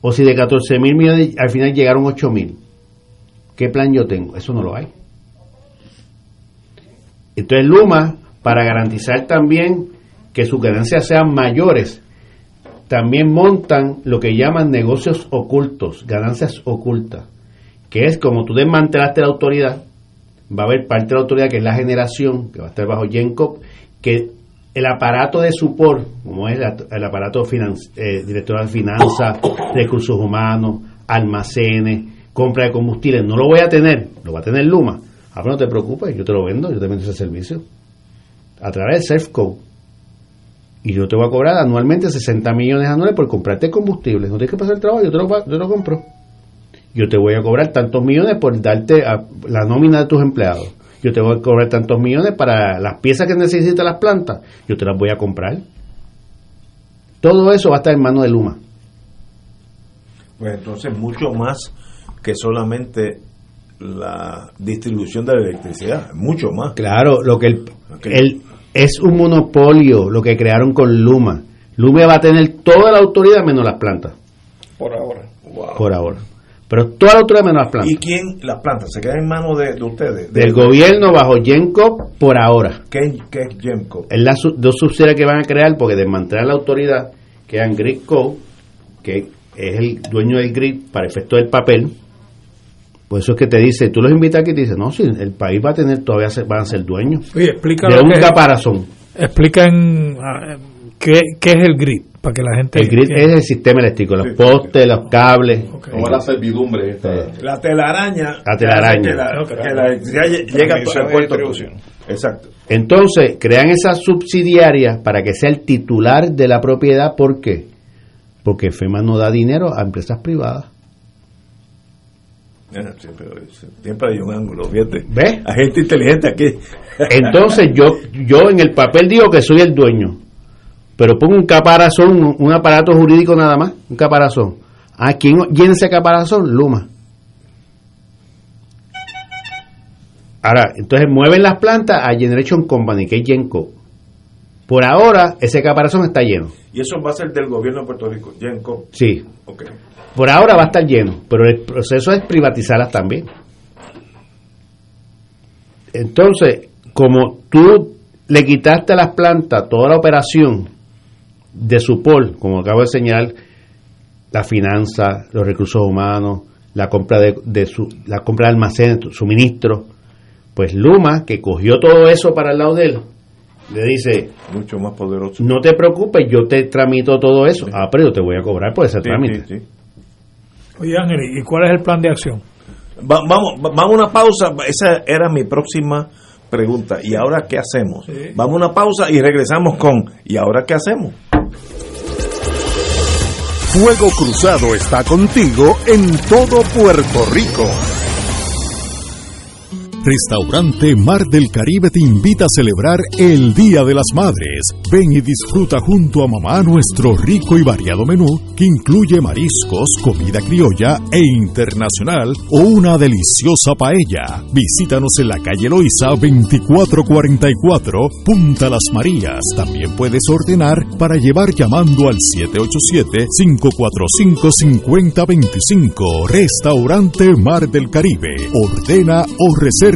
O si de 14 mil millones al final llegaron 8 mil, ¿qué plan yo tengo? Eso no lo hay. Entonces Luma, para garantizar también que sus ganancias sean mayores, también montan lo que llaman negocios ocultos, ganancias ocultas, que es como tú desmantelaste la autoridad, va a haber parte de la autoridad que es la generación, que va a estar bajo Gencop, que el aparato de support, como es el, aparato eh, director de finanzas, recursos humanos, almacenes, compra de combustibles, no lo voy a tener, lo va a tener Luma. Ahora no te preocupes, yo te lo vendo, yo te vendo ese servicio a través de SafeCode y yo te voy a cobrar anualmente 60 millones anuales por comprarte combustible. No tienes que pasar el trabajo, yo te lo, yo lo compro. Yo te voy a cobrar tantos millones por darte la nómina de tus empleados. Yo te voy a cobrar tantos millones para las piezas que necesitan las plantas. Yo te las voy a comprar. Todo eso va a estar en manos de Luma. Pues entonces mucho más que solamente la distribución de la electricidad, mucho más. Claro, lo que el, es un monopolio lo que crearon con Luma. Luma va a tener toda la autoridad menos las plantas. Por ahora. Por ahora. Pero toda la autoridad menos las plantas. ¿Y quién las plantas? ¿Se quedan en manos de, ustedes? Del gobierno bajo Genco por ahora. ¿Qué, es Genco? Es las dos subsidiarias que van a crear porque desmantelar la autoridad quedan Gridco, que es el dueño del grid para efecto del papel. Por eso es que te dice, tú los invitas aquí y te dice, no, si el país va a tener, todavía van a ser dueños. Oye, explica de un caparazón. Explican ah, qué, qué es el grid, para que la gente... El grid es el sistema eléctrico, los postes, los cables. Como la servidumbre. La telaraña. La telaraña. Que la, llega a puerto. Exacto. Entonces, crean esas subsidiarias para que sea el titular de la propiedad. ¿Por qué? Porque FEMA no da dinero a empresas privadas. Siempre hay un ángulo, fíjate. ¿Ves? Hay gente inteligente aquí. Entonces yo, yo en el papel digo que soy el dueño, pero pongo un caparazón, un, aparato jurídico nada más, un caparazón. ¿A quién llena ese caparazón? Luma. Ahora, entonces mueven las plantas a Generation Company, que es Genco. Por ahora, ese caparazón está lleno. ¿Y eso va a ser del gobierno de Puerto Rico, Genco? Sí. Por ahora va a estar lleno, pero el proceso es privatizarlas también. Entonces, como tú le quitaste a las plantas toda la operación de support, como acabo de señalar, la finanza, los recursos humanos, la compra de, su, la compra de almacenes, suministros, pues Luma, que cogió todo eso para el lado de él, le dice mucho más poderoso. No te preocupes, yo te tramito todo eso. Ah, pero yo te voy a cobrar por ese trámite. Oye, Ángel, ¿y cuál es el plan de acción? vamos, vamos a una pausa. Esa era mi próxima pregunta. ¿Y ahora qué hacemos? Vamos a una pausa y regresamos con ¿y ahora qué hacemos? Fuego Cruzado está contigo en todo Puerto Rico. Restaurante Mar del Caribe te invita a celebrar el Día de las Madres. Ven y disfruta junto a mamá nuestro rico y variado menú que incluye mariscos, comida criolla e internacional o una deliciosa paella. Visítanos en la calle Loiza 2444, Punta Las Marías. También puedes ordenar para llevar llamando al 787-545-5025. Restaurante Mar del Caribe. Ordena o reserva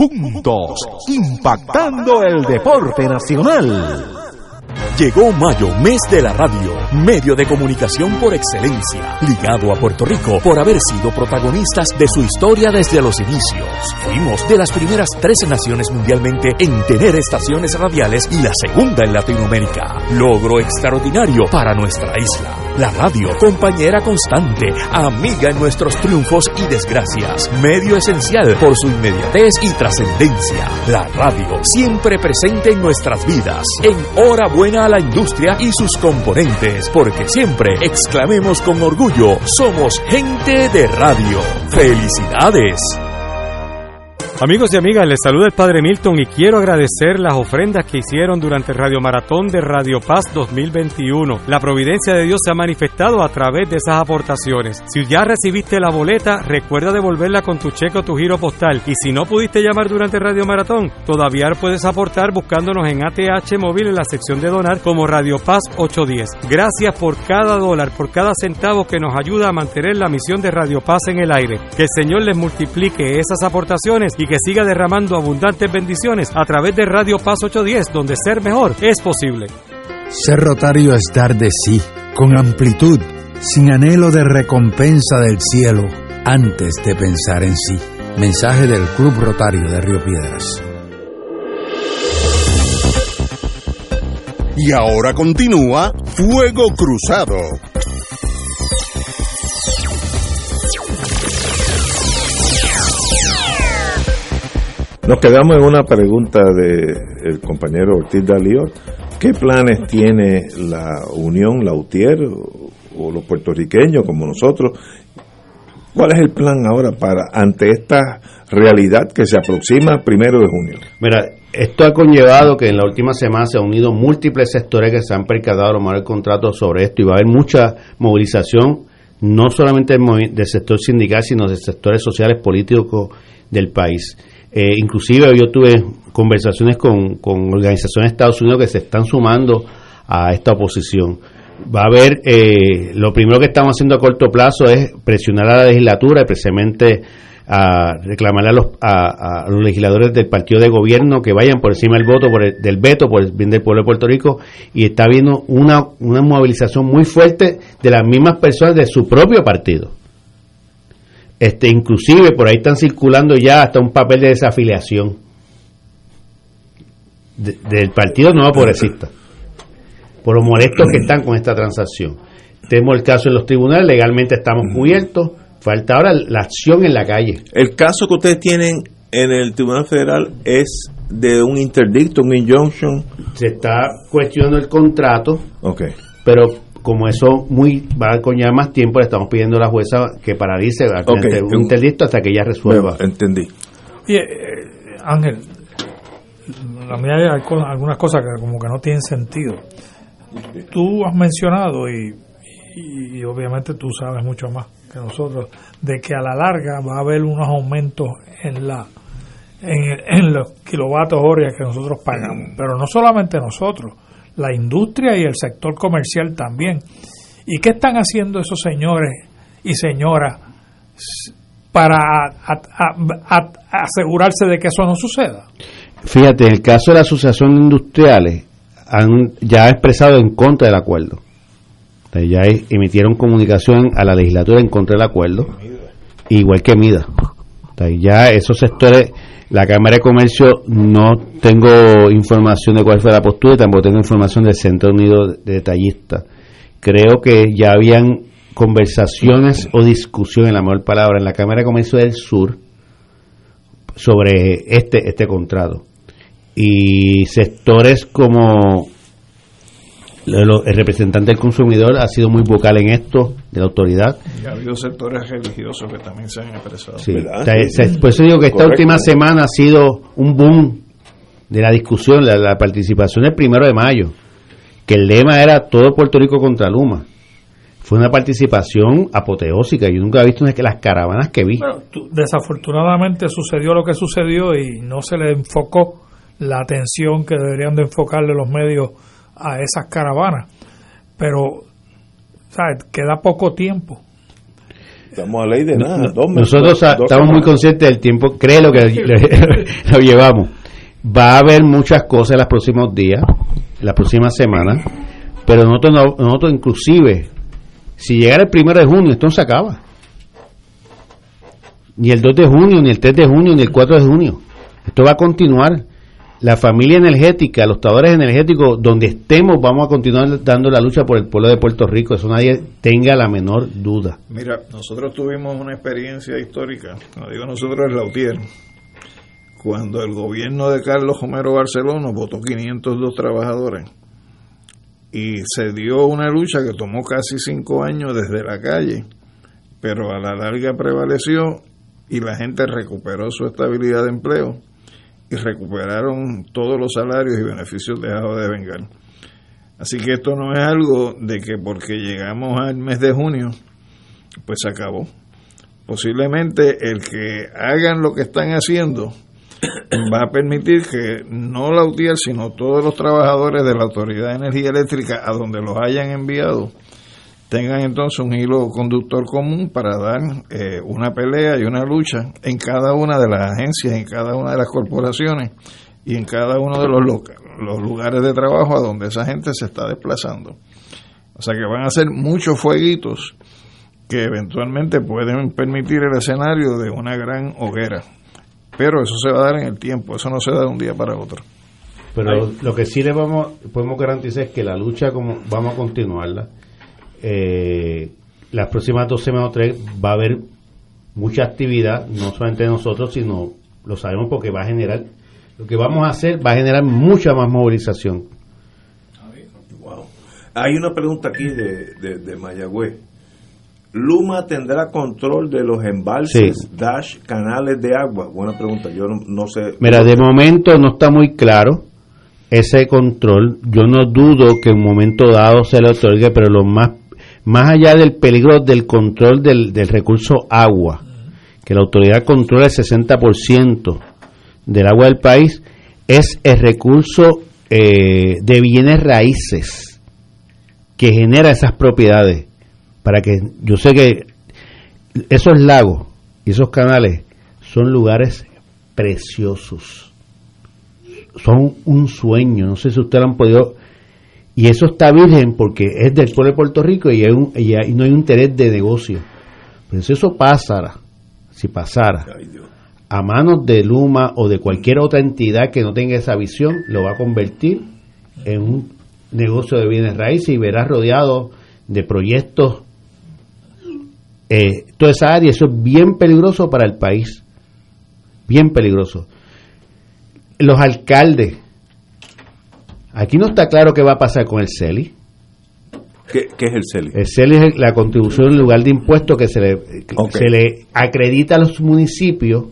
Juntos, impactando el deporte nacional. Llegó mayo, mes de la radio, medio de comunicación por excelencia, ligado a Puerto Rico por haber sido protagonistas de su historia desde los inicios. Fuimos de las primeras 13 naciones mundialmente en tener estaciones radiales y la segunda en Latinoamérica. Logro extraordinario para nuestra isla. La radio, compañera constante, amiga en nuestros triunfos y desgracias, medio esencial por su inmediatez y trascendencia. La radio, siempre presente en nuestras vidas. En hora buena a la industria y sus componentes, porque siempre exclamemos con orgullo, somos gente de radio. ¡Felicidades! Amigos y amigas, les saluda el Padre Milton y quiero agradecer las ofrendas que hicieron durante el Radio Maratón de Radio Paz 2021. La providencia de Dios se ha manifestado a través de esas aportaciones. Si ya recibiste la boleta, recuerda devolverla con tu cheque o tu giro postal. Y si no pudiste llamar durante el Radio Maratón, todavía puedes aportar buscándonos en ATH Móvil en la sección de donar como Radio Paz 810. Gracias por cada dólar, por cada centavo que nos ayuda a mantener la misión de Radio Paz en el aire. Que el Señor les multiplique esas aportaciones y que siga derramando abundantes bendiciones a través de Radio Paz 810, donde ser mejor es posible. Ser rotario es dar de sí, con amplitud, sin anhelo de recompensa del cielo, antes de pensar en sí. Mensaje del Club Rotario de Río Piedras. Y ahora continúa Fuego Cruzado. Nos quedamos en una pregunta del compañero Ortiz Dalior. ¿Qué planes tiene la Unión, la UTIER o, los puertorriqueños como nosotros? ¿Cuál es el plan ahora para ante esta realidad que se aproxima primero de junio? Mira, esto ha conllevado que en la última semana se han unido múltiples sectores que se han percatado a tomar el contrato sobre esto y va a haber mucha movilización, no solamente del sector sindical, sino de sectores sociales políticos del país. Eh, inclusive yo tuve conversaciones con, con organizaciones de Estados Unidos que se están sumando a esta oposición. Va a haber, eh, lo primero que estamos haciendo a corto plazo es presionar a la legislatura, especialmente a reclamarle a los, a, a los legisladores del partido de gobierno que vayan por encima del voto, por el- del veto, por el bien del pueblo de Puerto Rico, y está habiendo una, una movilización muy fuerte de las mismas personas de su propio partido. Este, inclusive por ahí están circulando ya hasta un papel de desafiliación de- del Partido Nuevo Progresista, por los molestos que están con esta transacción. Tenemos el caso en los tribunales, legalmente estamos cubiertos, falta ahora la acción en la calle. El caso que ustedes tienen en el Tribunal Federal es de un interdicto, un injunction. Se está cuestionando el contrato, Ok. pero como eso muy va a conllevar más tiempo, le estamos pidiendo a la jueza que paralice Ok. un interdicto hasta que ella resuelva. Entendí. Oye, eh, Ángel, a mí hay algunas cosas que como que no tienen sentido. Tú has mencionado, y, y- y obviamente tú sabes mucho más que nosotros, de que a la larga va a haber unos aumentos en la en, el- en los kilovatios hora que nosotros pagamos. Pero no solamente nosotros, la industria y el sector comercial también. ¿Y qué están haciendo esos señores y señoras para a- asegurarse de que eso no suceda? Fíjate, en el caso de la Asociación de Industriales, han ya expresado en contra del acuerdo. Ya emitieron comunicación a la legislatura en contra del acuerdo, igual que MIDA. Sea, ya esos sectores, la Cámara de Comercio, no tengo información de cuál fue la postura y tampoco tengo información del Centro Unido de Detallistas. Creo que ya habían conversaciones o discusión, en la mejor palabra, en la Cámara de Comercio del Sur sobre este, este contrato. Y sectores como el representante del consumidor ha sido muy vocal en esto, de la autoridad. Y ha habido sectores religiosos que también se han expresado. Sí. O sea, se- por eso digo que esta Correcto. última semana ha sido un boom de la discusión, la, la participación el primero de mayo, que el lema era todo Puerto Rico contra Luma. fue una participación apoteósica. Yo nunca he visto una que las caravanas que vi. Bueno, tú- desafortunadamente sucedió lo que sucedió y no se le enfocó la atención que deberían de enfocarle los medios a esas caravanas. Pero, ¿sabes? Queda poco tiempo. Estamos a ley de nada. No- dos meses, Nosotros dos- a- dos estamos muy conscientes del tiempo, cree lo que <laughs> lo llevamos. Va a haber muchas cosas en los próximos días, en las próximas semanas, pero nosotros, no- nosotros inclusive, si llegara el primero de junio, esto no se acaba. Ni el 2 de junio, ni el 3 de junio, ni el 4 de junio. Esto va a continuar. La familia energética, los estadores energéticos, donde estemos, vamos a continuar dando la lucha por el pueblo de Puerto Rico. Eso nadie tenga la menor duda. Mira, nosotros tuvimos una experiencia histórica, cuando digo nosotros es Lautier, cuando el gobierno de Carlos Homero Barcelona votó 502 trabajadores y se dio una lucha que tomó casi cinco años desde la calle, pero a la larga prevaleció y la gente recuperó su estabilidad de empleo y recuperaron todos los salarios y beneficios dejados de vengar. Así que esto no es algo de que porque llegamos al mes de junio, pues se acabó. Posiblemente el que hagan lo que están haciendo va a permitir que no la UTIER, sino todos los trabajadores de la Autoridad de Energía Eléctrica, a donde los hayan enviado, tengan entonces un hilo conductor común para dar eh, una pelea y una lucha en cada una de las agencias, en cada una de las corporaciones y en cada uno de los, loca- los lugares de trabajo a donde esa gente se está desplazando. O sea que van a ser muchos fueguitos que eventualmente pueden permitir el escenario de una gran hoguera. Pero eso se va a dar en el tiempo, eso no se da de un día para otro. Pero lo que sí le vamos podemos garantizar es que la lucha como vamos a continuarla. Eh, las próximas dos semanas o tres va a haber mucha actividad, no solamente nosotros, sino lo sabemos porque va a generar, lo que vamos a hacer va a generar mucha más movilización. Wow. Hay una pregunta aquí de, de, de Mayagüez. ¿Luma tendrá control de los embalses, Sí. dash, canales de agua? Buena pregunta, yo no, no sé. Mira, de momento no está muy claro ese control. Yo no dudo que en un momento dado se le otorgue, pero lo más, más allá del peligro del control del, del recurso agua, que la autoridad controla el 60% del agua del país, es el recurso eh, de bienes raíces que genera esas propiedades. Para que yo sé que esos lagos y esos canales son lugares preciosos son un sueño. No sé si ustedes han podido. Y eso está virgen porque es del pueblo de Puerto Rico y, hay un- y hay- y no hay un interés de negocio. Pero si eso pasara, si pasara a manos de Luma o de cualquier otra entidad que no tenga esa visión, lo va a convertir en un negocio de bienes raíces y verá rodeado de proyectos. Eh, toda esa área, eso es bien peligroso para el país. Bien peligroso los alcaldes. Aquí no está claro qué va a pasar con el CELI. ¿Qué, qué es el CELI? El CELI es la contribución en lugar de impuestos que se le, se le acredita a los municipios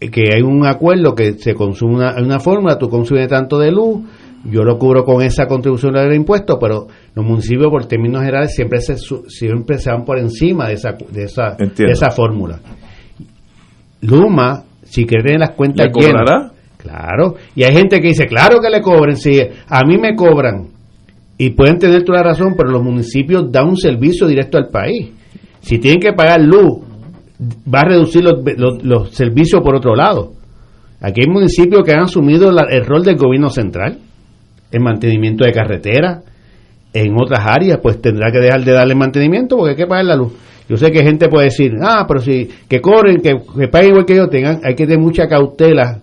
eh, que hay un acuerdo que se consume una, una fórmula, tú consumes tanto de luz, yo lo cubro con esa contribución de impuestos, pero los municipios por términos generales siempre se siempre se van por encima de esa de esa, de esa fórmula. Luma, si quiere tener las cuentas ¿Le cobrará? llenas, Claro, y hay gente que dice, claro que le cobren, si a mí me cobran, y pueden tener toda la razón, pero los municipios dan un servicio directo al país. Si tienen que pagar luz, va a reducir los, los- los servicios por otro lado. Aquí hay municipios que han asumido la- el rol del gobierno central en mantenimiento de carreteras, en otras áreas, pues tendrá que dejar de darle mantenimiento porque hay que pagar la luz. Yo sé que gente puede decir, ah, pero si que cobren, que, que paguen igual que yo, tengan, hay que tener mucha cautela.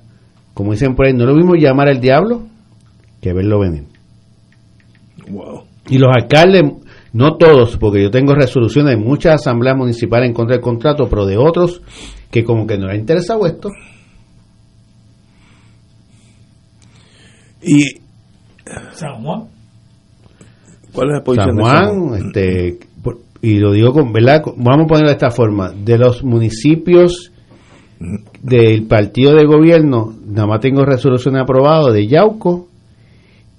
Como dicen por ahí, no es lo mismo llamar al diablo que verlo venir. Wow. Y los alcaldes, no todos, porque yo tengo resoluciones de muchas asambleas municipales en contra del contrato, pero de otros que como que no les ha interesado esto. Y San Juan. ¿Cuál es la posición San de Juan, San Juan? este, y lo digo con, ¿verdad? Vamos a ponerlo de esta forma, de los municipios del partido de gobierno, nada más tengo resoluciones aprobadas de Yauco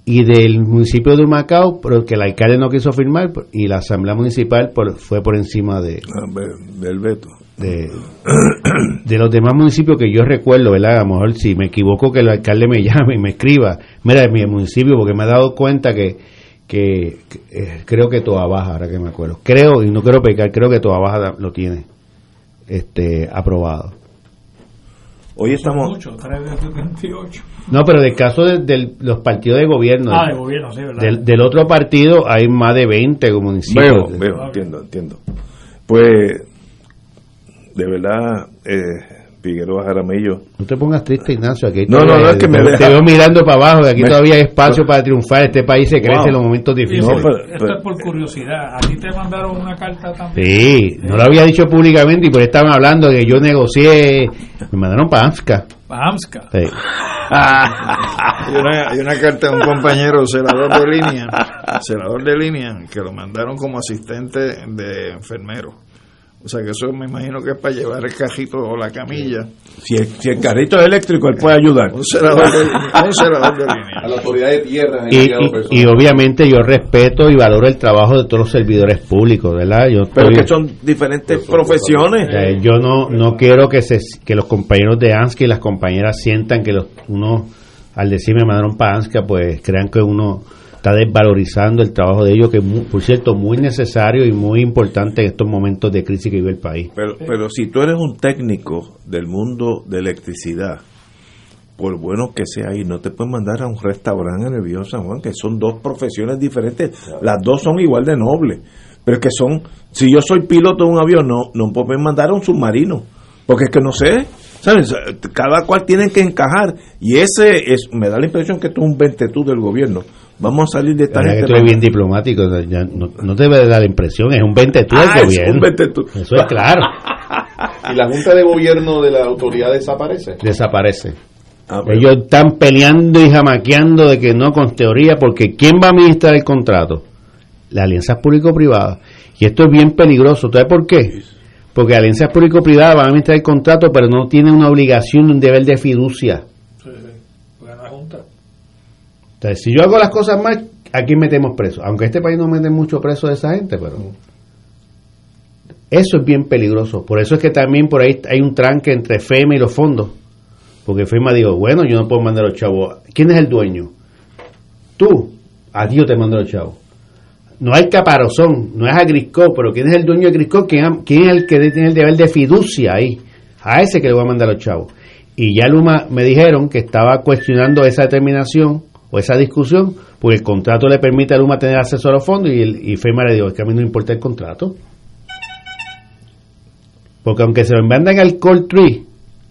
y del municipio de Humacao, pero que el alcalde no quiso firmar y la asamblea municipal por- fue por encima de, Ah, del veto. de, de los demás municipios que yo recuerdo, ¿verdad? A lo mejor si me equivoco que el alcalde me <laughs> llame y me escriba, mira, de mi municipio, porque me he dado cuenta que, que, que, eh, creo que Toa Baja, ahora que me acuerdo, creo, y no quiero pecar, creo que Toa Baja lo tiene este aprobado. Hoy estamos... Mucho, 3 de 78. No, pero del caso de, del- los partidos de gobierno, Ah, de gobierno, sí, ¿verdad? del, del otro partido hay más de 20 municipios. Veo, veo, entiendo, entiendo. Pues, de verdad, eh, Figueroa Jaramillo. No te pongas triste, Ignacio. Aquí No, no, no, es que me te, deja- veo mirando para abajo. Aquí Me- todavía hay espacio para triunfar. Este país se crece Wow. en los momentos difíciles. No, pero- Esto es por curiosidad. ¿A ti te mandaron una carta también? Sí, no lo había dicho públicamente y por estaban hablando de que yo negocié. Me mandaron para AMSCA. Para AMSCA. Sí. Hay una, hay una carta de un compañero celador de línea, celador de línea, que lo mandaron como asistente de enfermero. O sea que eso me imagino que es para llevar el cajito o la camilla. Si el, si el carrito es eléctrico, él puede ayudar. Un de, un celador de línea. A la autoridad de tierra. Y, y- y obviamente yo respeto y valoro el trabajo de todos los servidores públicos, ¿verdad? Yo Pero estoy- que son diferentes profesiones. Eh, yo no, no quiero que se, que los compañeros de ANSCA y las compañeras sientan que los, uno, al decirme mandaron para ANSCA, pues crean que uno está desvalorizando el trabajo de ellos, que por cierto, muy necesario y muy importante en estos momentos de crisis que vive el país. Pero, pero si tú eres un técnico del mundo de electricidad, por bueno que sea ahí, no te pueden mandar a un restaurante en el Viejo San Juan, que son dos profesiones diferentes. Las dos son igual de nobles. Pero es que son, si yo soy piloto de un avión, no, no pueden mandar a un submarino. Porque es que no sé, ¿sabes? Cada cual tiene que encajar. Y ese es, me da la impresión que esto es un ventetú del gobierno. Vamos a salir de esta La gente. tú eres bien diplomático, no, no te debe dar la impresión, es un 20 tú Ah, es gobierno. un ventetú. Eso es claro, <laughs> ¿Y la Junta de Gobierno de la autoridad desaparece? desaparece. Ah, pero- Ellos están peleando y jamaqueando de que no con teoría, porque ¿quién va a administrar el contrato? Las alianzas público-privadas. Y esto es bien peligroso. ¿Sabes por qué? Porque las alianzas público-privadas van a administrar el contrato, pero no tienen una obligación, un deber de fiducia. Entonces, si yo hago las cosas mal, aquí metemos preso. Aunque este país no mete mucho preso de esa gente, pero eso es bien peligroso. Por eso es que también por ahí hay un tranque entre FEMA y los fondos. Porque FEMA dijo, bueno, yo no puedo mandar a los chavos. ¿Quién es el dueño? Tú. A yo te mando a los chavos. No hay caparozón, no es Agrisco, pero ¿quién es el dueño de Agrisco? ¿Quién, quién es el que tiene el deber de fiducia ahí? A ese que le voy a mandar a los chavos. Y ya Luma me dijeron que estaba cuestionando esa determinación o esa discusión, porque el contrato le permite a Luma tener acceso a los fondos y, el, FEMA le dijo, es que a mí no importa el contrato. Porque aunque se lo mandan al call tree,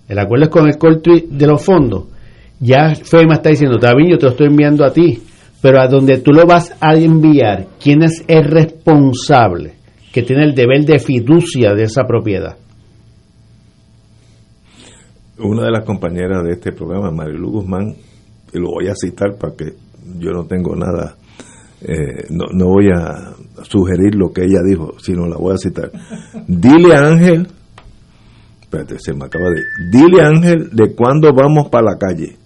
el acuerdo es con el call tree de los fondos, ya FEMA está diciendo, está bien, yo te lo estoy enviando a ti, pero a donde tú lo vas a enviar, ¿quién es el responsable que tiene el deber de fiducia de esa propiedad? una de las compañeras de este programa, Marilu Guzmán, y lo voy a citar para que yo no tengo nada, eh, no, no voy a sugerir lo que ella dijo, sino la voy a citar. <laughs> Dile a Ángel, espérate, se me acaba de... Dile a Ángel de cuándo vamos para la calle.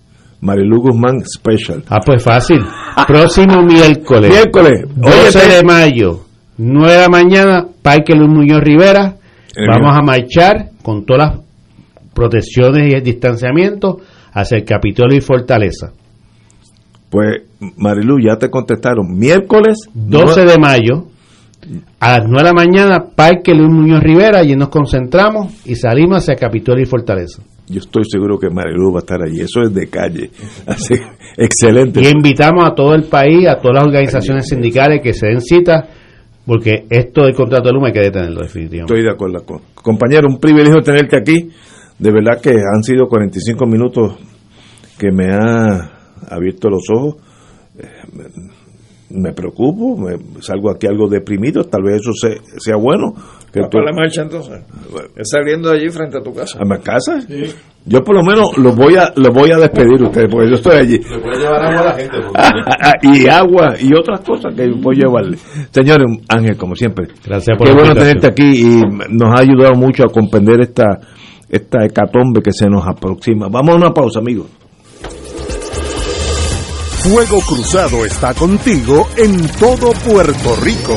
Marilu Guzmán Special. Ah, pues fácil. Próximo <laughs> miércoles. Miércoles. 12 Óyete. de mayo, 9 de la mañana, Parque Luis Muñoz Rivera. Eh, Vamos a marchar con todas las protecciones y el distanciamiento hacia el Capitolio y Fortaleza. Pues Marilu, ya te contestaron. Miércoles 12 de mayo, a las 9 de la mañana, Parque Luis Muñoz Rivera, y nos concentramos y salimos hacia Capitolio y Fortaleza. Yo estoy seguro que Marilu va a estar allí. Eso es de calle. <laughs> Así, excelente. Y invitamos a todo el país, a todas las organizaciones sindicales que se den cita, porque esto del contrato de Luma hay que detenerlo definitivamente. Estoy de acuerdo con compañero, un privilegio tenerte aquí. De verdad que han sido 45 minutos que me ha abierto los ojos. Eh, me- preocupo, me salgo aquí algo deprimido, tal vez eso se- sea bueno. Que ¿Va tú- para la marcha entonces? Es saliendo de allí frente a tu casa. ¿A mi casa? Yo por lo menos los voy a los voy a despedir ustedes, porque yo estoy allí. Le puede llevar agua a la gente. <laughs> y agua y otras cosas que voy a llevarle. Señores, Ángel, como siempre. Gracias por Qué la bueno invitación. tenerte aquí y nos ha ayudado mucho a comprender esta, esta hecatombe que se nos aproxima. Vamos a una pausa, amigos. Fuego Cruzado está contigo en todo Puerto Rico.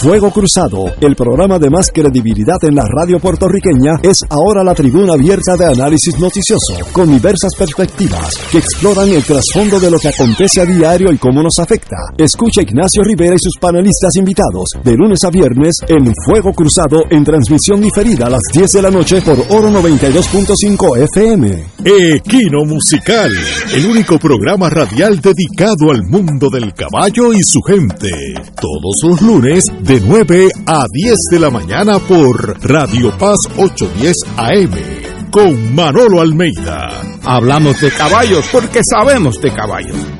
Fuego Cruzado, el programa de más credibilidad en la radio puertorriqueña, es ahora la tribuna abierta de análisis noticioso, con diversas perspectivas que exploran el trasfondo de lo que acontece a diario y cómo nos afecta. Escucha Ignacio Rivera y sus panelistas invitados de lunes a viernes en Fuego Cruzado en transmisión diferida a las 10 de la noche por Oro 92.5 FM. Equino Musical, el único programa radial dedicado al mundo del caballo y su gente. Todos los lunes de 9 a 10 de la mañana por Radio Paz 810 AM con Manolo Almeida. Hablamos de caballos porque sabemos de caballos.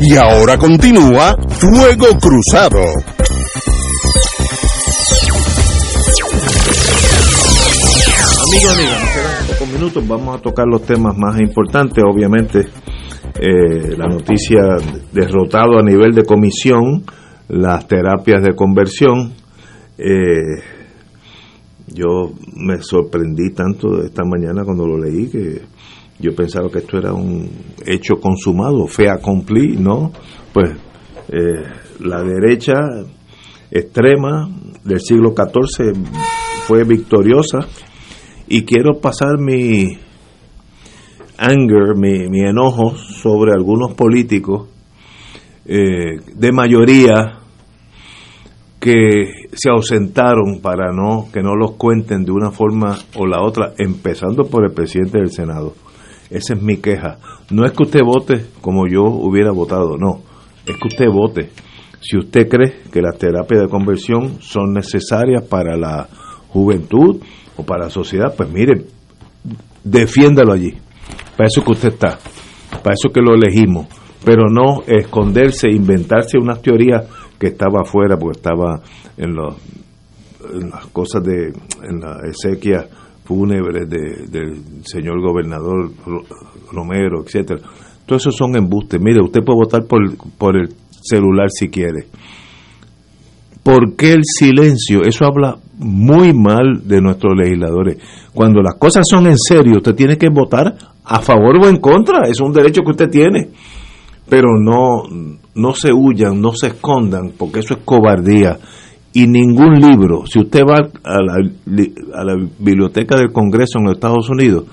Y ahora continúa Fuego Cruzado. Amigos, amigas, nos quedan pocos minutos. Vamos a tocar los temas más importantes. Obviamente, eh, la noticia derrotado a nivel de comisión, las terapias de conversión. Eh, yo me sorprendí tanto esta mañana cuando lo leí que yo pensaba que esto era un hecho consumado, fe accompli, ¿no? Pues eh, la derecha extrema del siglo XIV fue victoriosa y quiero pasar mi anger, mi, mi enojo sobre algunos políticos eh, de mayoría que se ausentaron para no que no los cuenten de una forma o la otra, empezando por el presidente del Senado. Esa es mi queja. No es que usted vote como yo hubiera votado, no. Es que usted vote. Si usted cree que las terapias de conversión son necesarias para la juventud o para la sociedad, pues mire, defiéndalo allí. Para eso que usted está. Para eso que lo elegimos. Pero no esconderse, inventarse unas teorías que estaba afuera, porque estaba en, los, las cosas de, en la exequia fúnebres de, del señor gobernador Romero, etcétera. Todos esos son embustes. Mire, usted puede votar por, por el celular si quiere. ¿Por qué el silencio? Eso habla muy mal de nuestros legisladores. Cuando las cosas son en serio, usted tiene que votar a favor o en contra. Es un derecho que usted tiene. Pero no, no se huyan, no se escondan, porque eso es cobardía y ningún libro, si usted va a la, a la, biblioteca del Congreso en los Estados Unidos,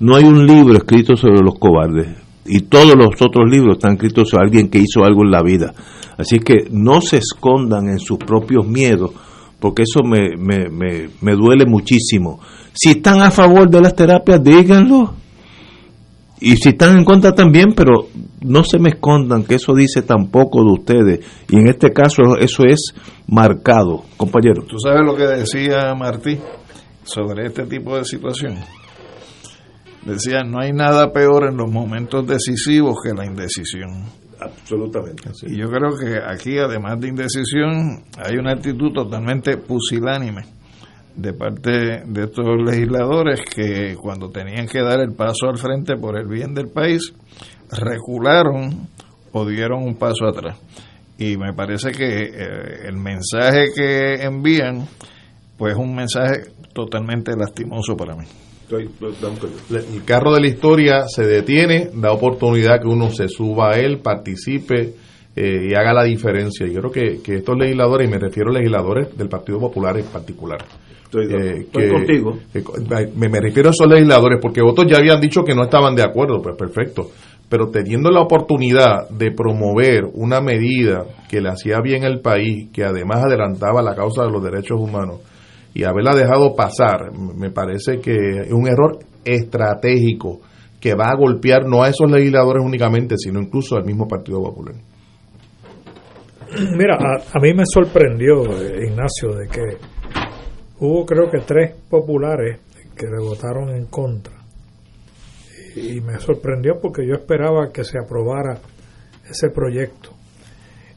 no hay un libro escrito sobre los cobardes. Y todos los otros libros están escritos sobre alguien que hizo algo en la vida. Así que no se escondan en sus propios miedos, porque eso me, me, me, me duele muchísimo. Si están a favor de las terapias, díganlo. Y si están en contra también, pero no se me escondan que eso dice tampoco de ustedes. Y en este caso eso es marcado, compañero. ¿Tú sabes lo que decía Martí sobre este tipo de situación? Decía, no hay nada peor en los momentos decisivos que la indecisión. Absolutamente. Y yo creo que aquí, además de indecisión, hay una actitud totalmente pusilánime de parte de estos legisladores que cuando tenían que dar el paso al frente por el bien del país, recularon o dieron un paso atrás. Y me parece que eh, el mensaje que envían pues es un mensaje totalmente lastimoso para mí. El carro de la historia se detiene, da oportunidad que uno se suba a él, participe eh, y haga la diferencia. Yo creo que, que estos legisladores, y me refiero a legisladores del Partido Popular en particular, Estoy, eh, estoy que- contigo. me, me refiero a esos legisladores porque otros ya habían dicho que no estaban de acuerdo, pues perfecto. Pero teniendo la oportunidad de promover una medida que le hacía bien al país, que además adelantaba la causa de los derechos humanos, y haberla dejado pasar, me parece que es un error estratégico que va a golpear no a esos legisladores únicamente, sino incluso al mismo Partido Popular. Mira, a, mí me sorprendió, eh, Ignacio, de que hubo creo que tres populares que votaron en contra. Y, me sorprendió porque yo esperaba que se aprobara ese proyecto.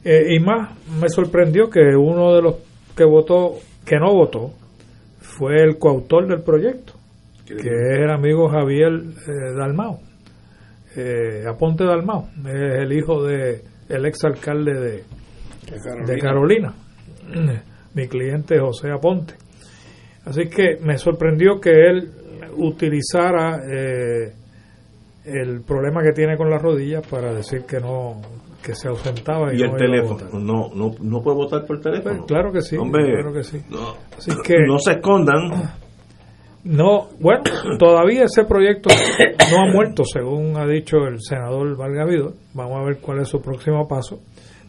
Eh, y más, me sorprendió que uno de los que votó, que no votó, fue el coautor del proyecto, que es el amigo Javier eh, Dalmau, eh, Aponte Dalmau, es el hijo de el exalcalde de, de Carolina, <clears throat> mi cliente José Aponte. Así que me sorprendió que él utilizara eh, el problema que tiene con las rodillas para decir que no que se ausentaba y, Y el no teléfono, no, no, no puede votar por teléfono. Pues, claro que sí, Hombre, claro que sí. No, Así que no se escondan. no, bueno, <coughs> todavía ese proyecto no ha muerto, según ha dicho el senador Valgavido. Vamos a ver cuál es su próximo paso.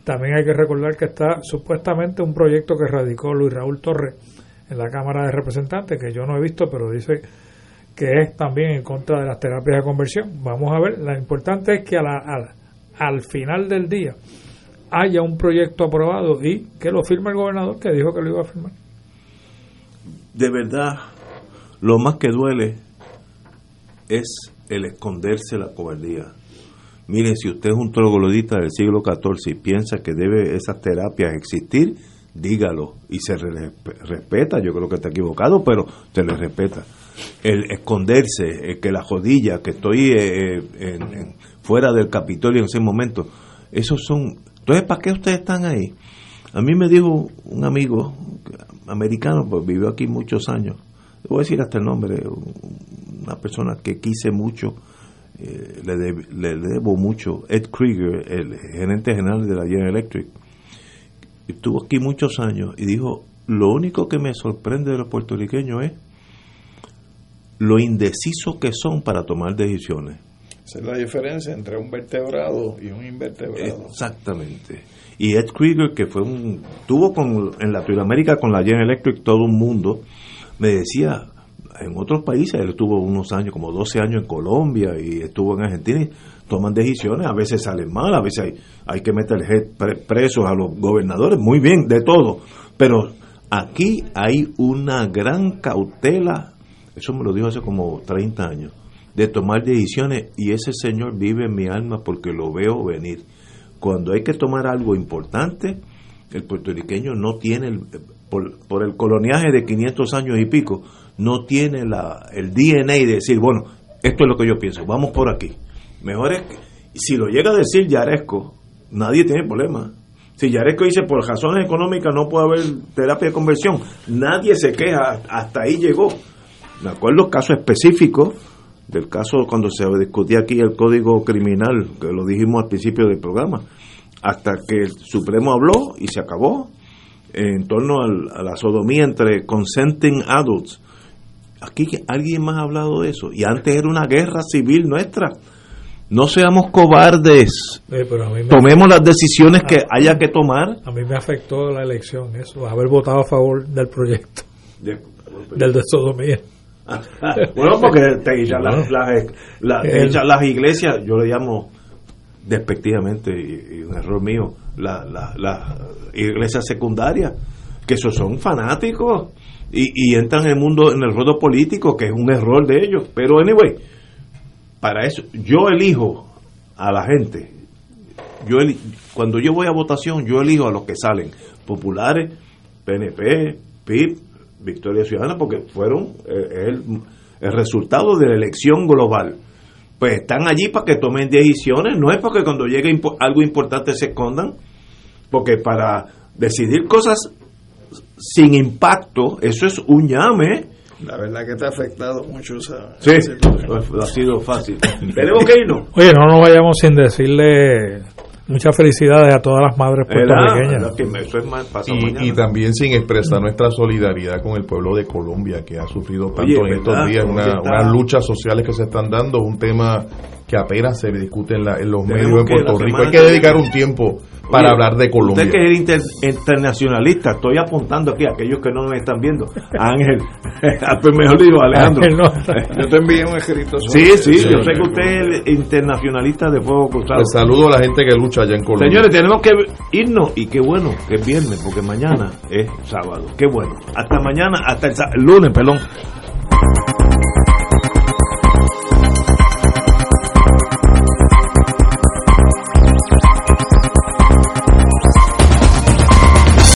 También hay que recordar que está supuestamente un proyecto que radicó Luis Raúl Torres en la Cámara de Representantes, que yo no he visto, pero dice que es también en contra de las terapias de conversión. Vamos a ver, lo importante es que a la- al- al final del día haya un proyecto aprobado y que lo firme el gobernador que dijo que lo iba a firmar. De verdad, lo más que duele es el esconderse la cobardía. Miren, si usted es un troglodita del siglo XIV y piensa que debe esas terapias existir, dígalo y se re- respeta. Yo creo que está equivocado, pero se le respeta. El esconderse, el que la jodilla, que estoy eh, en- en- fuera del Capitolio en ese momento, esos son. Entonces, ¿para qué ustedes están ahí? A mí me dijo un amigo americano, pues vivió aquí muchos años, voy a decir hasta el nombre, una persona que quise mucho, eh, le, deb- le debo mucho, Ed Krieger, el gerente general de la General Electric, estuvo aquí muchos años y dijo, lo único que me sorprende de los puertorriqueños es lo indecisos que son para tomar decisiones. Esa es la diferencia entre un vertebrado y un invertebrado. Exactamente. Y Ed Krieger, que fue un. tuvo con, en Latinoamérica con la General Electric todo un mundo, me decía, en otros países, él estuvo unos años, como 12 años en Colombia y estuvo en Argentina, y toman decisiones, a veces salen mal, a veces hay, hay que meter presos a los gobernadores, muy bien, de todo. Pero aquí hay una gran cautela, eso me lo dijo hace como 30 años, de tomar decisiones y ese señor vive en mi alma porque lo veo venir. Cuando hay que tomar algo importante, el puertorriqueño no tiene, por el coloniaje de 500 años y pico, no tiene la, el DNA de decir, bueno, esto es lo que yo pienso, vamos por aquí. Mejor es que, si lo llega a decir Yaresco, nadie tiene problema. Si Yaresco dice por razones económicas no puede haber terapia de conversión, nadie se queja, hasta ahí llegó. Me acuerdo casos específicos del caso cuando se discutía aquí el código criminal, que lo dijimos al principio del programa, hasta que el Supremo habló y se acabó en torno al- a la sodomía entre consenting adults. Aquí alguien más ha hablado de eso y antes era una guerra civil nuestra. No seamos cobardes. Eh, Tomemos las decisiones que haya que tomar. A mí me afectó la elección eso, haber votado a favor del proyecto, del de sodomía. <laughs> bueno, porque te echan las, las- las- te echan las iglesias, yo le llamo despectivamente, y, y un error mío, las la, la iglesias secundarias, que esos son fanáticos y, y entran en el mundo, en el ruedo político, que es un error de ellos. Pero, anyway, para eso, yo elijo a la gente. Yo eli- cuando yo voy a votación, yo elijo a los que salen, populares, PNP, PIB, Victoria Ciudadana, porque fueron eh, el, el resultado de la elección global. Pues están allí para que tomen decisiones, no es porque cuando llegue impo- algo importante se escondan, porque para decidir cosas sin impacto, eso es un llame. La verdad que te ha afectado mucho esa. Sí, ha sido fácil. <laughs> Tenemos que irnos. Oye, no nos vayamos sin decirle muchas felicidades a todas las madres puertorriqueñas. Y, y, también sin expresar nuestra solidaridad con el pueblo de Colombia que ha sufrido tanto en estos días, una, unas luchas sociales que se están dando, un tema que apenas se discute en, la, en los medios en Puerto Rico. Hay que dedicar un tiempo para hablar de Colombia. Usted que es internacionalista, estoy apuntando aquí a aquellos que no me están viendo. Ángel, <laughs> pues mejor digo Alejandro. <laughs> Yo te envié un escrito. Sí, sí, yo sé que usted es internacionalista de Fuego Cruzado. Les saludo a la gente que lucha allá en Colombia. Señores, tenemos que irnos y qué bueno que es viernes, porque mañana es sábado. Qué bueno. Hasta mañana, hasta el, el lunes, perdón.